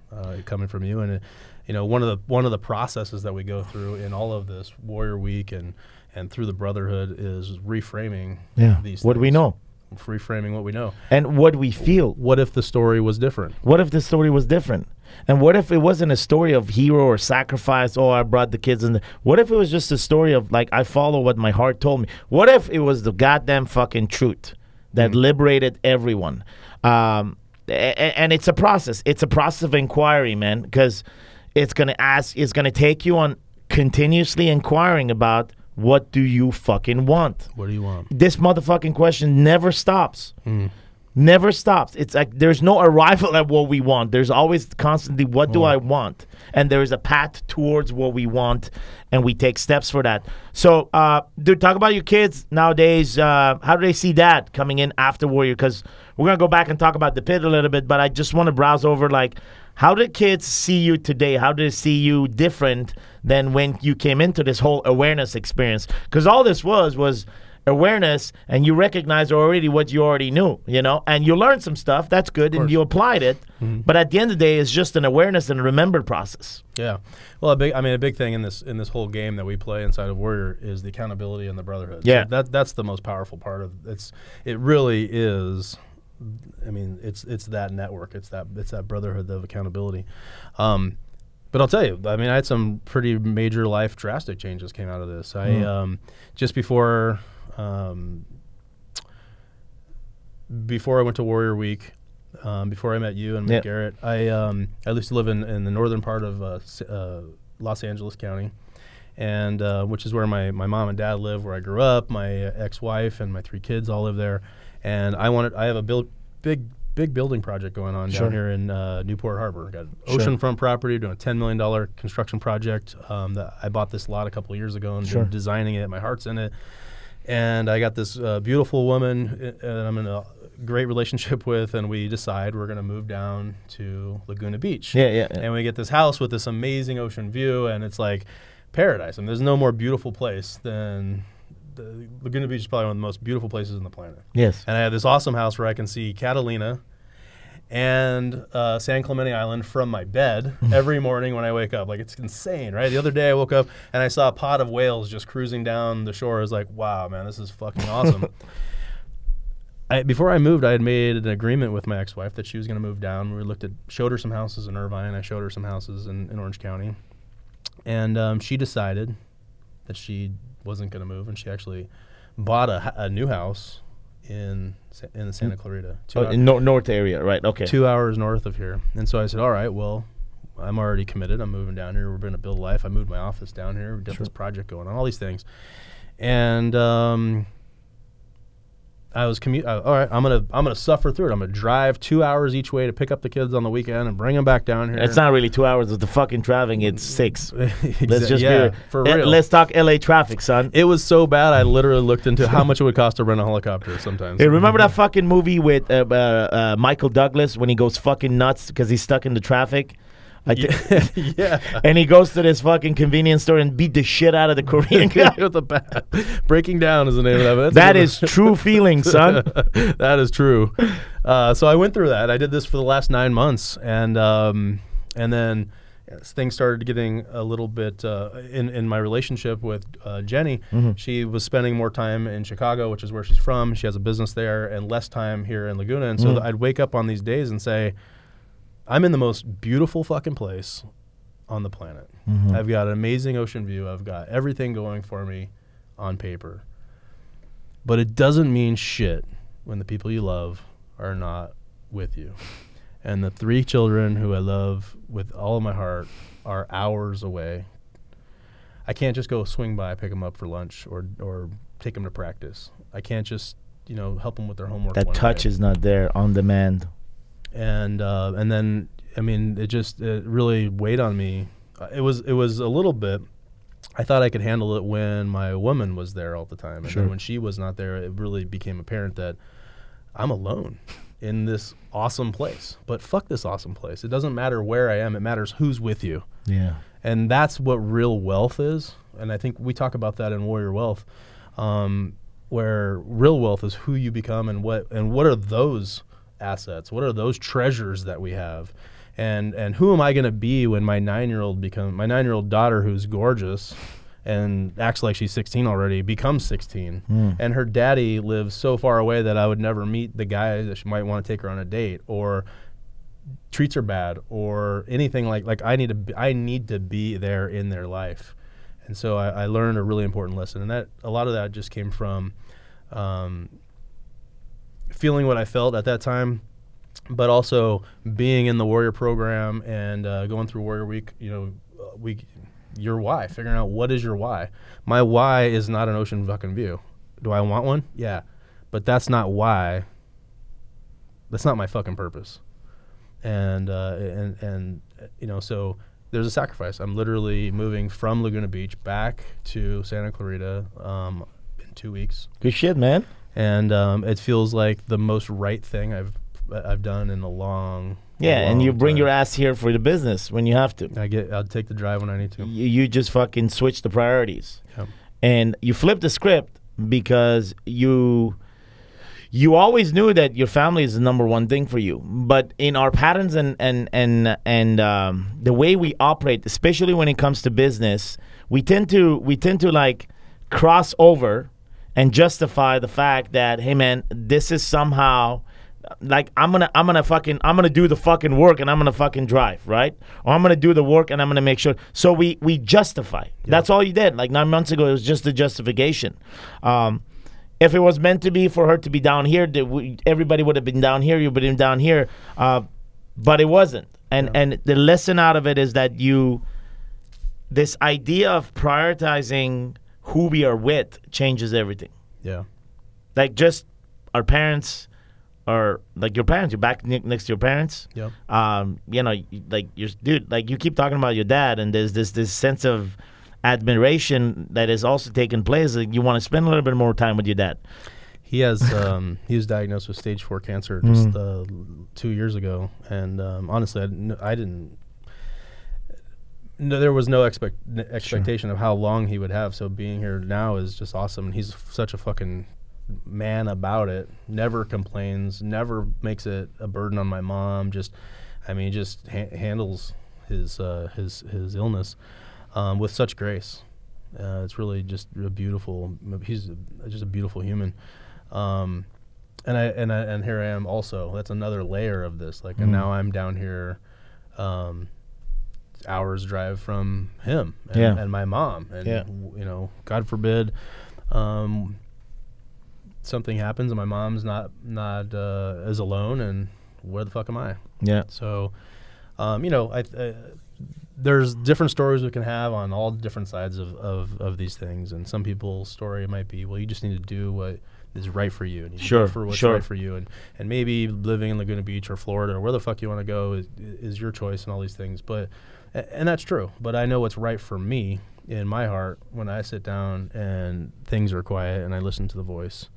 uh, coming from you. And uh, you know, one of the one of the processes that we go through in all of this Warrior Week and and through the Brotherhood is reframing Yeah. these. What do we know? Reframing what we know. And what we feel. What if the story was different? What if the story was different? And what if it wasn't a story of hero or sacrifice? Oh, I brought the kids in. The, what if it was just a story of like I follow what my heart told me? What if it was the goddamn fucking truth that liberated everyone? Um, and it's a process. It's a process of inquiry, man, because it's gonna ask. It's gonna take you on continuously inquiring about what do you fucking want What do you want? this motherfucking question never stops. Never stops. It's like there's no arrival at what we want. There's always constantly what do I want, and there is a path towards what we want, and we take steps for that. So, uh, dude, talk about your kids nowadays. Uh, how do they see that coming in after Warrior? Because we're gonna go back and talk about the pit a little bit, but I just want to browse over like how did kids see you today? How did they see you different than when you came into this whole awareness experience? Because all this was was awareness and you recognize already what you already knew, you know, and you learned some stuff. That's good, and you applied it. Mm-hmm. But at the end of the day, it's just an awareness and a remembered process. Yeah, well, a big. I mean, a big thing in this in this whole game that we play inside of Warrior is the accountability and the brotherhood. So Yeah. that that's the most powerful part of it's. It really is. I mean, it's it's that network. It's that it's that brotherhood of accountability. Um, but I'll tell you, I mean, I had some pretty major life drastic changes came out of this. I um, just before um, before I went to Warrior Week, um, before I met you and Mick. Garrett, I um, I used to live in, in the northern part of uh, uh, Los Angeles County, and uh, which is where my, my mom and dad live, where I grew up. My uh, ex-wife and my three kids all live there, and I wanted I have a build, big big building project going on Sure. down here in uh, Newport Harbor. Got Sure. oceanfront property, doing a ten million dollar construction project. Um, that I bought this lot a couple of years ago and Sure. been designing it. My heart's in it and I got this uh, beautiful woman uh, that I'm in a great relationship with, and we decide we're going to move down to Laguna Beach. Yeah, yeah, yeah. And we get this house with this amazing ocean view, and it's like paradise. I And there's no more beautiful place than the, Laguna Beach is probably one of the most beautiful places on the planet. Yes. And I have this awesome house where I can see Catalina and uh, San Clemente Island from my bed <laughs> every morning when I wake up. Like it's insane, right? The other day I woke up and I saw a pod of whales just cruising down the shore. I was like, wow, man, this is fucking awesome. <laughs> I, before I moved, I had made an agreement with my ex-wife that she was going to move down. We looked at, showed her some houses in Irvine. I showed her some houses in, in Orange County, and um, she decided that she wasn't going to move, and she actually bought a new house in in the Santa Clarita, two, Oh, hou- in nor- north area, right? Okay. two hours north of here. And so I said, all right, well, I'm already committed. I'm moving down here. We're going to build life. I moved my office down here. We've got this project going on, all these things. And um, I was commute. Uh, all right, I'm gonna I'm gonna suffer through it. I'm gonna drive two hours each way to pick up the kids on the weekend and bring them back down here. It's not really two hours of the fucking traffic. It's six. <laughs> Let's just yeah, be for real. Let's talk LA traffic, son. it was so bad. I literally looked into how much it would cost to rent a helicopter. Sometimes. Hey, remember that fucking movie with uh, uh, uh, Michael Douglas when he goes fucking nuts because he's stuck in the traffic? I thi- <laughs> <laughs> yeah. and he goes to this fucking convenience store and beat the shit out of the Korean <laughs> guy. with the bat. Breaking down is the name of that. That's a that is true feeling, son. that is true. Uh, so I went through that. I did this for the last nine months, and um, and then things started getting a little bit uh, in in my relationship with uh, Jenny. She was spending more time in Chicago, which is where she's from. She has a business there, and less time here in Laguna. And so I'd wake up on these days and say, "I'm in the most beautiful fucking place on the planet. Mm-hmm. I've got an amazing ocean view. I've got everything going for me on paper." But it doesn't mean shit when the people you love are not with you. And the three children who I love with all of my heart are hours away. I can't just go swing by, pick them up for lunch, or or take them to practice. I can't just you know help them with their homework. That touch day. is not there on demand. And uh, and then I mean it just it really weighed on me. Uh, It was it was a little bit. I thought I could handle it when my woman was there all the time, and Sure. then when she was not there, it really became apparent that I'm alone in this awesome place. But fuck this awesome place. It doesn't matter where I am. It matters who's with you. Yeah. And that's what real wealth is. And I think we talk about that in Warrior Wealth, um, where real wealth is who you become and what and what are those assets? What are those treasures that we have? And and who am I going to be when my nine year old become my nine year old daughter who's gorgeous and acts like she's 16 already becomes 16 and her daddy lives so far away that I would never meet the guy that she might want to take her on a date or treats her bad or anything like like I need to be, I need to be there in their life, and so I, I learned a really important lesson, and that a lot of that just came from um, feeling what I felt at that time, but also being in the Warrior program and uh, going through Warrior Week. You know, uh, we your why, figuring out what is your why. My why is not an ocean fucking view. Do I want one? Yeah, but that's not why. That's not my fucking purpose and uh, and and you know so there's a sacrifice. I'm literally moving from Laguna Beach back to Santa Clarita um, in two weeks, Good shit, man. And um, it feels like the most right thing I've I've done in a long Yeah, and you bring time. your ass here for the business when you have to. I get I'll take the drive when I need to. You, you just fucking switch the priorities. And you flip the script because you you always knew that your family is the number one thing for you but in our patterns and and and and um, the way we operate especially when it comes to business we tend to we tend to like cross over and justify the fact that hey man this is somehow like I'm gonna I'm gonna fucking I'm gonna do the fucking work and I'm gonna fucking drive right? Or I'm gonna do the work and I'm gonna make sure. So we we justify. That's all you did. Like nine months ago it was just a justification. Um, if it was meant to be for her to be down here we, everybody would have been down here you would have been down here. Uh, but it wasn't. And and the lesson out of it is that you this idea of prioritizing who we are with changes everything. Yeah, like just our parents or like your parents you're back ne- next to your parents. Yep. um you know like you're dude like you keep talking about your dad and there's this this sense of admiration that is also taking place like you want to spend a little bit more time with your dad. He has um, <laughs> he was diagnosed with stage four cancer just uh, two years ago, and um, honestly, I didn't, I didn't no, there was no expect expectation of how long he would have. So being here now is just awesome, and he's such a fucking man about it. Never complains, never makes it a burden on my mom. Just, I mean, just ha- handles his uh, his his illness um, with such grace. Uh, it's really just a beautiful. He's a- just a beautiful human. Um, and I and I and here I am also. That's another layer of this. Like, and now I'm down here. Um, hours drive from him and, Yeah. and my mom. And Yeah. you know god forbid um, something happens and my mom's not not uh, is alone and where the fuck am i? Yeah. So um, you know I, uh, there's different stories we can have on all different sides of, of, of these things. And some people's story might be well you just need to do what is right for you. And you Sure, for what's sure. right for you. And, and maybe living in laguna beach or florida or where the fuck you want to go is, is your choice and all these things. But and that's true but i know what's right for me in my heart when i sit down and things are quiet and i listen to the voice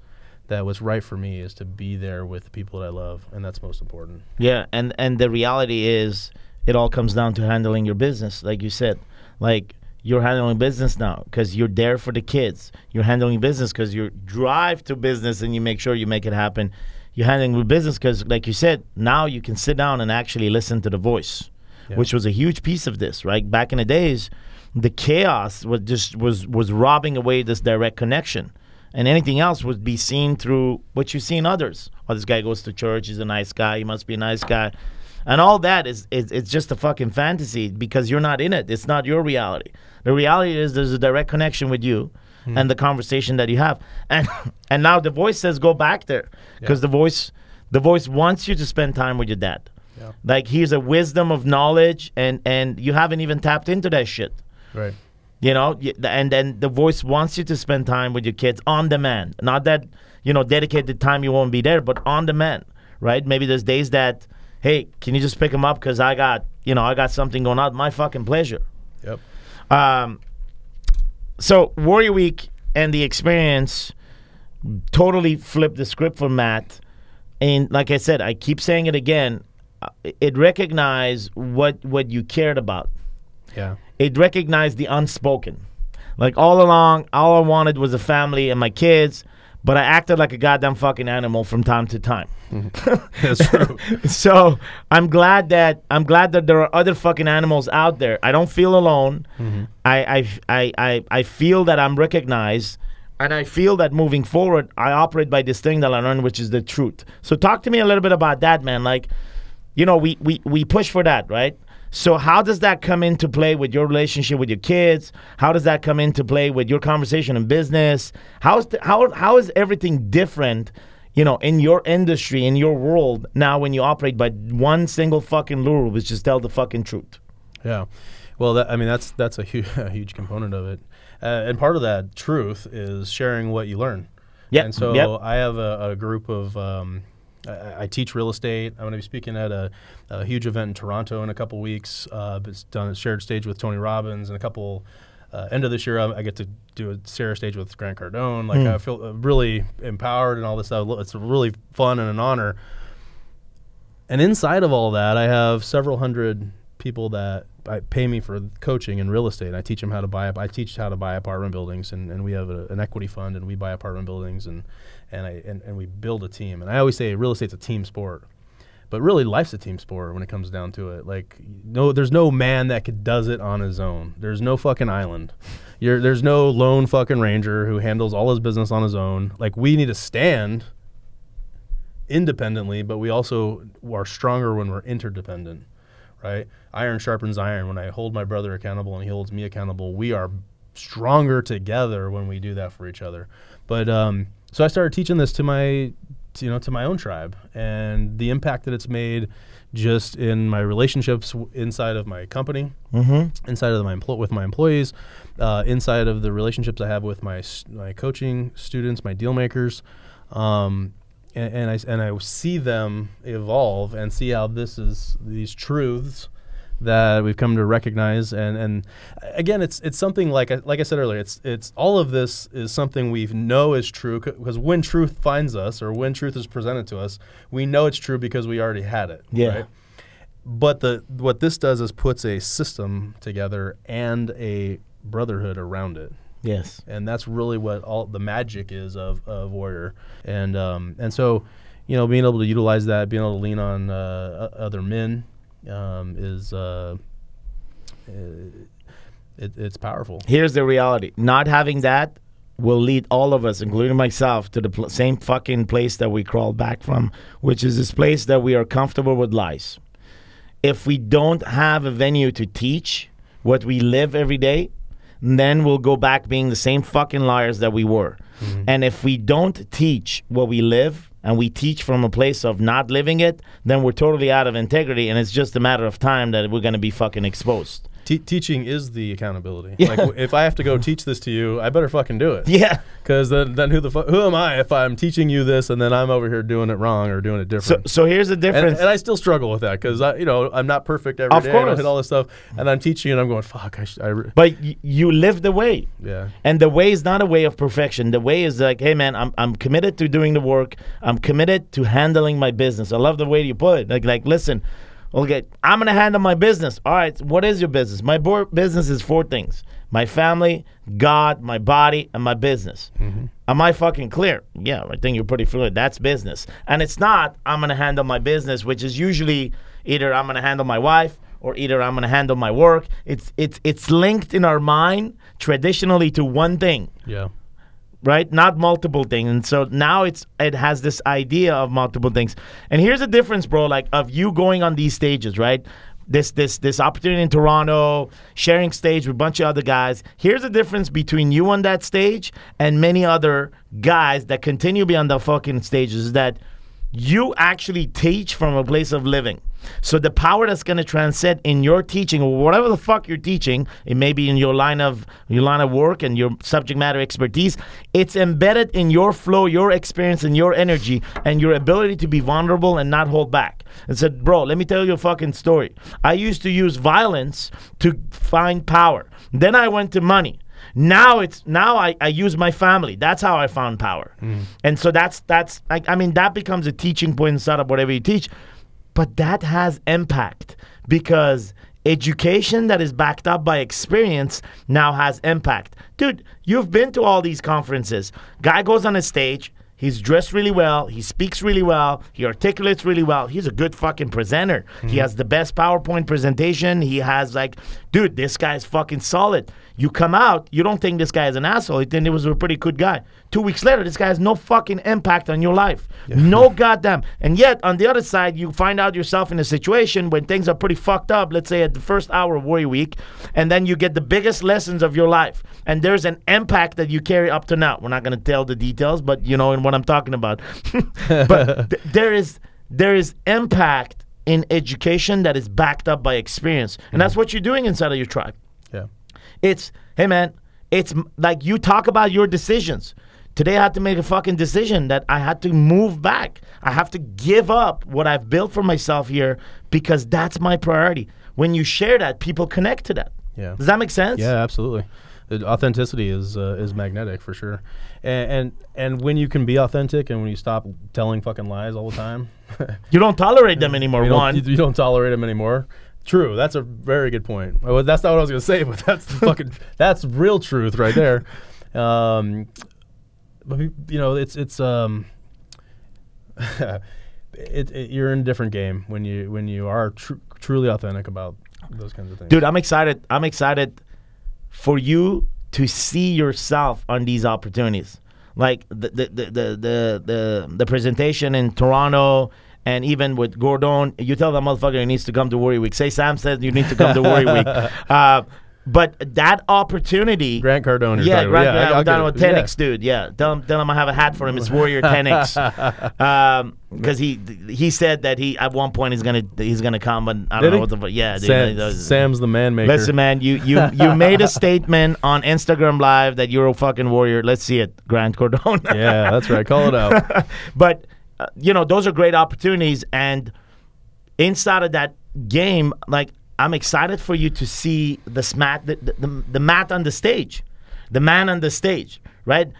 that what's right for me is to be there with the people that i love and that's most important Yeah, and and the reality is, it all comes down to handling your business, like you said. Like you're handling business now because you're there for the kids. You're handling business because you drive to business and you make sure you make it happen. You're handling business because, like you said, now you can sit down and actually listen to the voice. Which was a huge piece of this, right? Back in the days, the chaos was just was was robbing away this direct connection. And anything else would be seen through what you see in others. Oh, this guy goes to church, he's a nice guy, he must be a nice guy. And all that is, is it's just a fucking fantasy because you're not in it. It's not your reality. The reality is there's a direct connection with you hmm. and the conversation that you have. And <laughs> and now the voice says go back there because the voice the voice wants you to spend time with your dad. Yeah. Like he's a wisdom of knowledge and and you haven't even tapped into that shit. Right. You know, and then the voice wants you to spend time with your kids on demand. Not that, you know, dedicated time you won't be there, but on demand, right? Maybe there's days that, hey, can you just pick them up because I got, you know, I got something going on. My fucking pleasure. Yep. Um, so Warrior Week and the experience totally flipped the script for Matt. And like I said, I keep saying it again. Uh, It recognized what what you cared about Yeah. it recognized the unspoken. Like all along, all I wanted was a family and my kids, but I acted like a goddamn fucking animal from time to time. That's <laughs> true. so I'm glad that I'm glad that there are other fucking animals out there. I don't feel alone. I, I I I I feel that I'm recognized. And I feel that moving forward, I operate by this thing that I learned, which is the truth. So talk to me a little bit about that, man. Like, you know, we, we, we push for that, right? So how does that come into play with your relationship with your kids? How does that come into play with your conversation in business? How is the, how how is everything different, you know, in your industry, in your world now when you operate by one single fucking rule, which is tell the fucking truth? Yeah. Well, that, I mean, that's that's a, hu- <laughs> a huge component of it, uh, and part of that truth is sharing what you learn. Yep, And so yep. I have a, a group of. Um, I, I teach real estate. I'm going to be speaking at a, a huge event in Toronto in a couple weeks. Uh, it's done a shared stage with Tony Robbins, and a couple. Uh, end of this year, I, I get to do a share stage with Grant Cardone. Like I feel uh, really empowered and all this stuff. It's really fun and an honor. And inside of all that, I have several hundred people that I pay me for coaching in real estate. I teach them how to buy up. I teach how to buy apartment buildings, and, and we have a, an equity fund, and we buy apartment buildings, and and I and, and we build a team. And I always say real estate's a team sport, but really life's a team sport when it comes down to it. Like no, there's no man that could does it on his own. There's no fucking island. You're, there's no lone fucking ranger who handles all his business on his own. Like we need to stand independently, but we also are stronger when we're interdependent, right? Iron sharpens iron. When I hold my brother accountable and he holds me accountable, we are stronger together when we do that for each other. But um, so I started teaching this to my, to, you know, to my own tribe, and the impact that it's made just in my relationships w- inside of my company, Mm-hmm. inside of my empl- with my employees, uh, inside of the relationships I have with my my coaching students, my deal makers, um, and, and I and I see them evolve and see how this is these truths that we've come to recognize and and again it's it's something like I, like I said earlier it's it's all of this is something we know is true because when truth finds us or when truth is presented to us we know it's true because we already had it Yeah. right? but the what this does is puts a system together and a brotherhood around it Yes. and that's really what all the magic is of, of warrior and um, and so you know being able to utilize that being able to lean on uh, other men um, is uh, uh, it, it's powerful Here's the reality: not having that will lead all of us, including myself, to the pl- same fucking place that we crawled back from, which is this place that we are comfortable with lies. If we don't have a venue to teach what we live every day, then we'll go back being the same fucking liars that we were. Mm-hmm. And if we don't teach what we live, and we teach from a place of not living it, then we're totally out of integrity, and it's just a matter of time that we're going to be fucking exposed. Te- teaching is the accountability like if I have to go teach this to you I better fucking do it Yeah. because then, then who the fu- who am I if I'm teaching you this and then I'm over here doing it wrong or doing it different so here's the difference. and I still struggle with that because I, you know, I'm not perfect every Of day. and I course. hit all this stuff, and I'm teaching, and I'm going, "Fuck!" I, sh- I re-" but y- you live the way. yeah, And the way is not a way of perfection. The way is like, hey man, I'm I'm committed to doing the work. I'm committed to handling my business. I love the way you put it. Like like listen, okay, I'm gonna handle my business. All right, what is your business? My bo- business is four things: my family, God, my body, and my business. Mm-hmm. Am I fucking clear? Yeah, I think you're pretty fluid. That's business. And it's not, I'm gonna handle my business, which is usually either I'm gonna handle my wife or either I'm gonna handle my work. It's it's it's linked in our mind traditionally to one thing Yeah. Right? Not multiple things. And so now it's it has this idea of multiple things. And here's the difference, bro, like of you going on these stages, right? This this this opportunity in Toronto, sharing stage with a bunch of other guys. Here's the difference between you on that stage and many other guys that continue to be on the fucking stages that you actually teach from a place of living. So the power that's going to transcend in your teaching or whatever the fuck you're teaching, it may be in your line of your line of work and your subject matter expertise, it's embedded in your flow, your experience and your energy and your ability to be vulnerable and not hold back. And said, "Bro, let me tell you a fucking story. I used to use violence to find power. Then I went to money. Now it's now I, I use my family. That's how I found power. Mm. And so that's that's I, I mean that becomes a teaching point inside of whatever you teach. But that has impact because education that is backed up by experience now has impact. Dude, you've been to all these conferences. Guy goes on a stage, He's dressed really well. He speaks really well. He articulates really well. He's a good fucking presenter. He hmm. has the best PowerPoint presentation. He has like, dude, this guy's fucking solid. You come out, you don't think this guy is an asshole. You think he was a pretty good guy. Two weeks later, this guy has no fucking impact on your life. No goddamn. And yet, on the other side, you find out yourself in a situation when things are pretty fucked up. Let's say at the first hour of Warrior Week, and then you get the biggest lessons of your life, and there's an impact that you carry up to now. We're not going to tell the details, but you know in what I'm talking about. <laughs> but <laughs> th- there is there is impact in education that is backed up by experience, and that's mm-hmm. what you're doing inside of your tribe. Yeah. It's hey man, it's like you talk about your decisions. Today I had to make a fucking decision that I had to move back. I have to give up what I've built for myself here because that's my priority. When you share that, people connect to that. Yeah. Does that make sense? Yeah, absolutely. The authenticity is uh, is magnetic for sure, and, and and when you can be authentic and when you stop telling fucking lies all the time, <laughs> You don't tolerate them anymore. you One. you, you don't tolerate them anymore. True, that's a very good point. Well, that's not what I was gonna say, but that's fucking <laughs> that's real truth right there. Um, but you know, it's it's um, <laughs> it, it you're in a different game when you when you are tr- truly authentic about those kinds of things. Dude, I'm excited. I'm excited for you to see yourself on these opportunities. Like the the the the the, the, the presentation in Toronto and even with Cardone, you tell that motherfucker he needs to come to Warrior Week. Say Sam said you need to come to Warrior Week. <laughs> Uh, but that opportunity Grant Cardone. yeah, about. Yeah, I- I'll I'm down get with it. 10x dude. Yeah, tell him, tell him I have a hat for him. It's Warrior <laughs> 10x. <laughs> Um, because he he said that he at one point he's gonna he's gonna come, but I don't Did know he? what the fuck. Yeah, dude. Sam- Sam's the man maker. Listen, man, you you you <laughs> made a statement on Instagram Live that you're a fucking warrior. Let's see it, Grant Cardone. yeah, that's right. Call it out. but uh, you know those are great opportunities, and inside of that game, like I'm excited for you to see the smat the, the, the, the mat on the stage, the man on the stage, right?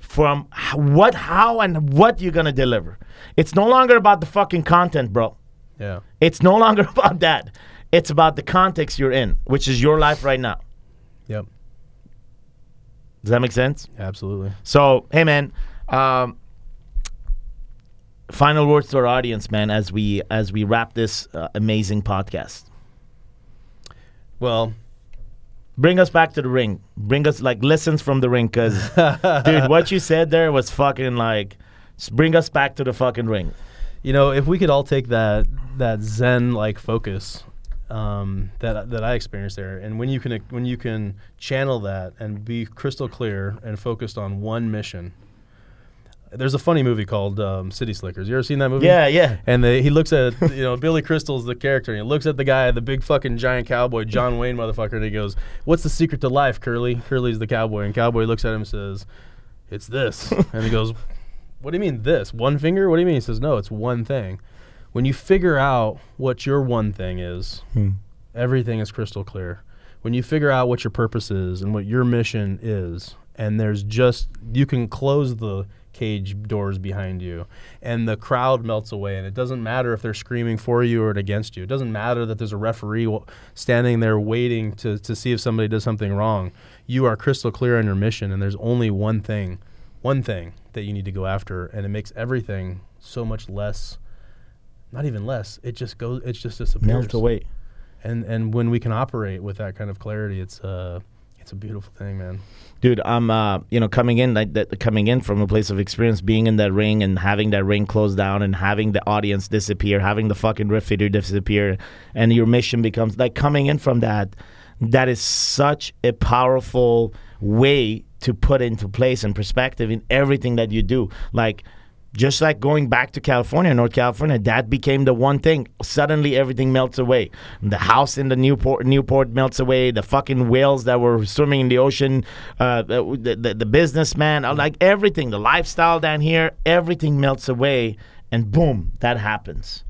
From what, how, and what you're gonna deliver. It's no longer about the fucking content, bro. Yeah. It's no longer <laughs> about that. It's about the context you're in, which is your life right now. Yep. Does that make sense? Absolutely. So, hey, man. Um, final words to our audience, man, as we as we wrap this uh, amazing podcast. Well, Bring us back to the ring. Bring us like lessons from the ring, cause <laughs> dude, what you said there was fucking like. Bring us back to the fucking ring. you know, if we could all take that that Zen like focus um, that that I experienced there, and when you can when you can channel that and be crystal clear and focused on one mission. There's a funny movie called um, City Slickers. You ever seen that movie? Yeah, yeah. And they, he looks at you know Billy Crystal's the character, and he looks at the guy, the big fucking giant cowboy, John Wayne motherfucker, and he goes, "What's the secret to life, Curly?" Curly's the cowboy, and cowboy looks at him and says, "It's this," <laughs> and he goes, "What do you mean this? One finger? What do you mean?" He says, "No, it's one thing." When you figure out what your one thing is, everything is crystal clear. When you figure out what your purpose is and what your mission is, and there's just you can close the cage doors behind you and the crowd melts away and it doesn't matter if they're screaming for you or against you. It doesn't matter that there's a referee standing there waiting to, to see if somebody does something wrong. You are crystal clear on your mission and there's only one thing one thing that you need to go after and it makes everything so much less not even less it just goes it just disappears. Melt away. and and when we can operate with that kind of clarity, it's uh it's a beautiful thing, man. dude i'm uh you know coming in like that coming in from a place of experience being in that ring and having that ring closed down and having the audience disappear having the fucking feeder disappear and your mission becomes like coming in from that that is such a powerful way to put into place and perspective in everything that you do like just like going back to California, North California, that became the one thing. Suddenly, everything melts away. The house in the Newport, Newport melts away. The fucking whales that were swimming in the ocean, uh, the, the the businessman, uh, like everything, the lifestyle down here, everything melts away, and boom, that happens.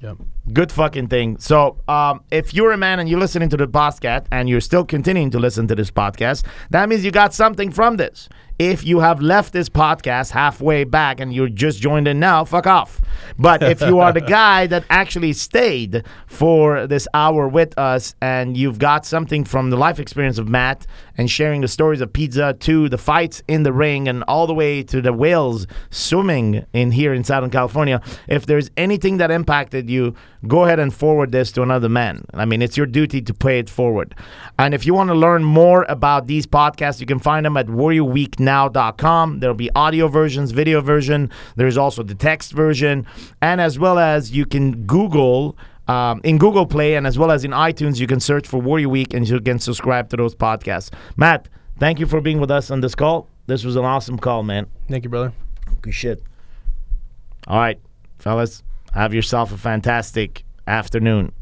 Yep. Good fucking thing. So, um, if you're a man and you're listening to the podcast and you're still continuing to listen to this podcast, that means you got something from this. If you have left this podcast halfway back and you're just joined in now, fuck off. But if you are the <laughs> guy that actually stayed for this hour with us and you've got something from the life experience of Matt and sharing the stories of pizza to the fights in the ring and all the way to the whales swimming in here in Southern California, if there's anything that impacted you, go ahead and forward this to another man. I mean, it's your duty to pay it forward. And if you want to learn more about these podcasts, you can find them at warriorweeknow.com. There'll be audio versions, video version. There's also the text version. And as well as you can Google um, in Google Play and as well as in iTunes, you can search for Warrior Week and you can subscribe to those podcasts. Matt, thank you for being with us on this call. This was an awesome call, man. Thank you, brother. Good shit. All right, fellas, have yourself a fantastic afternoon.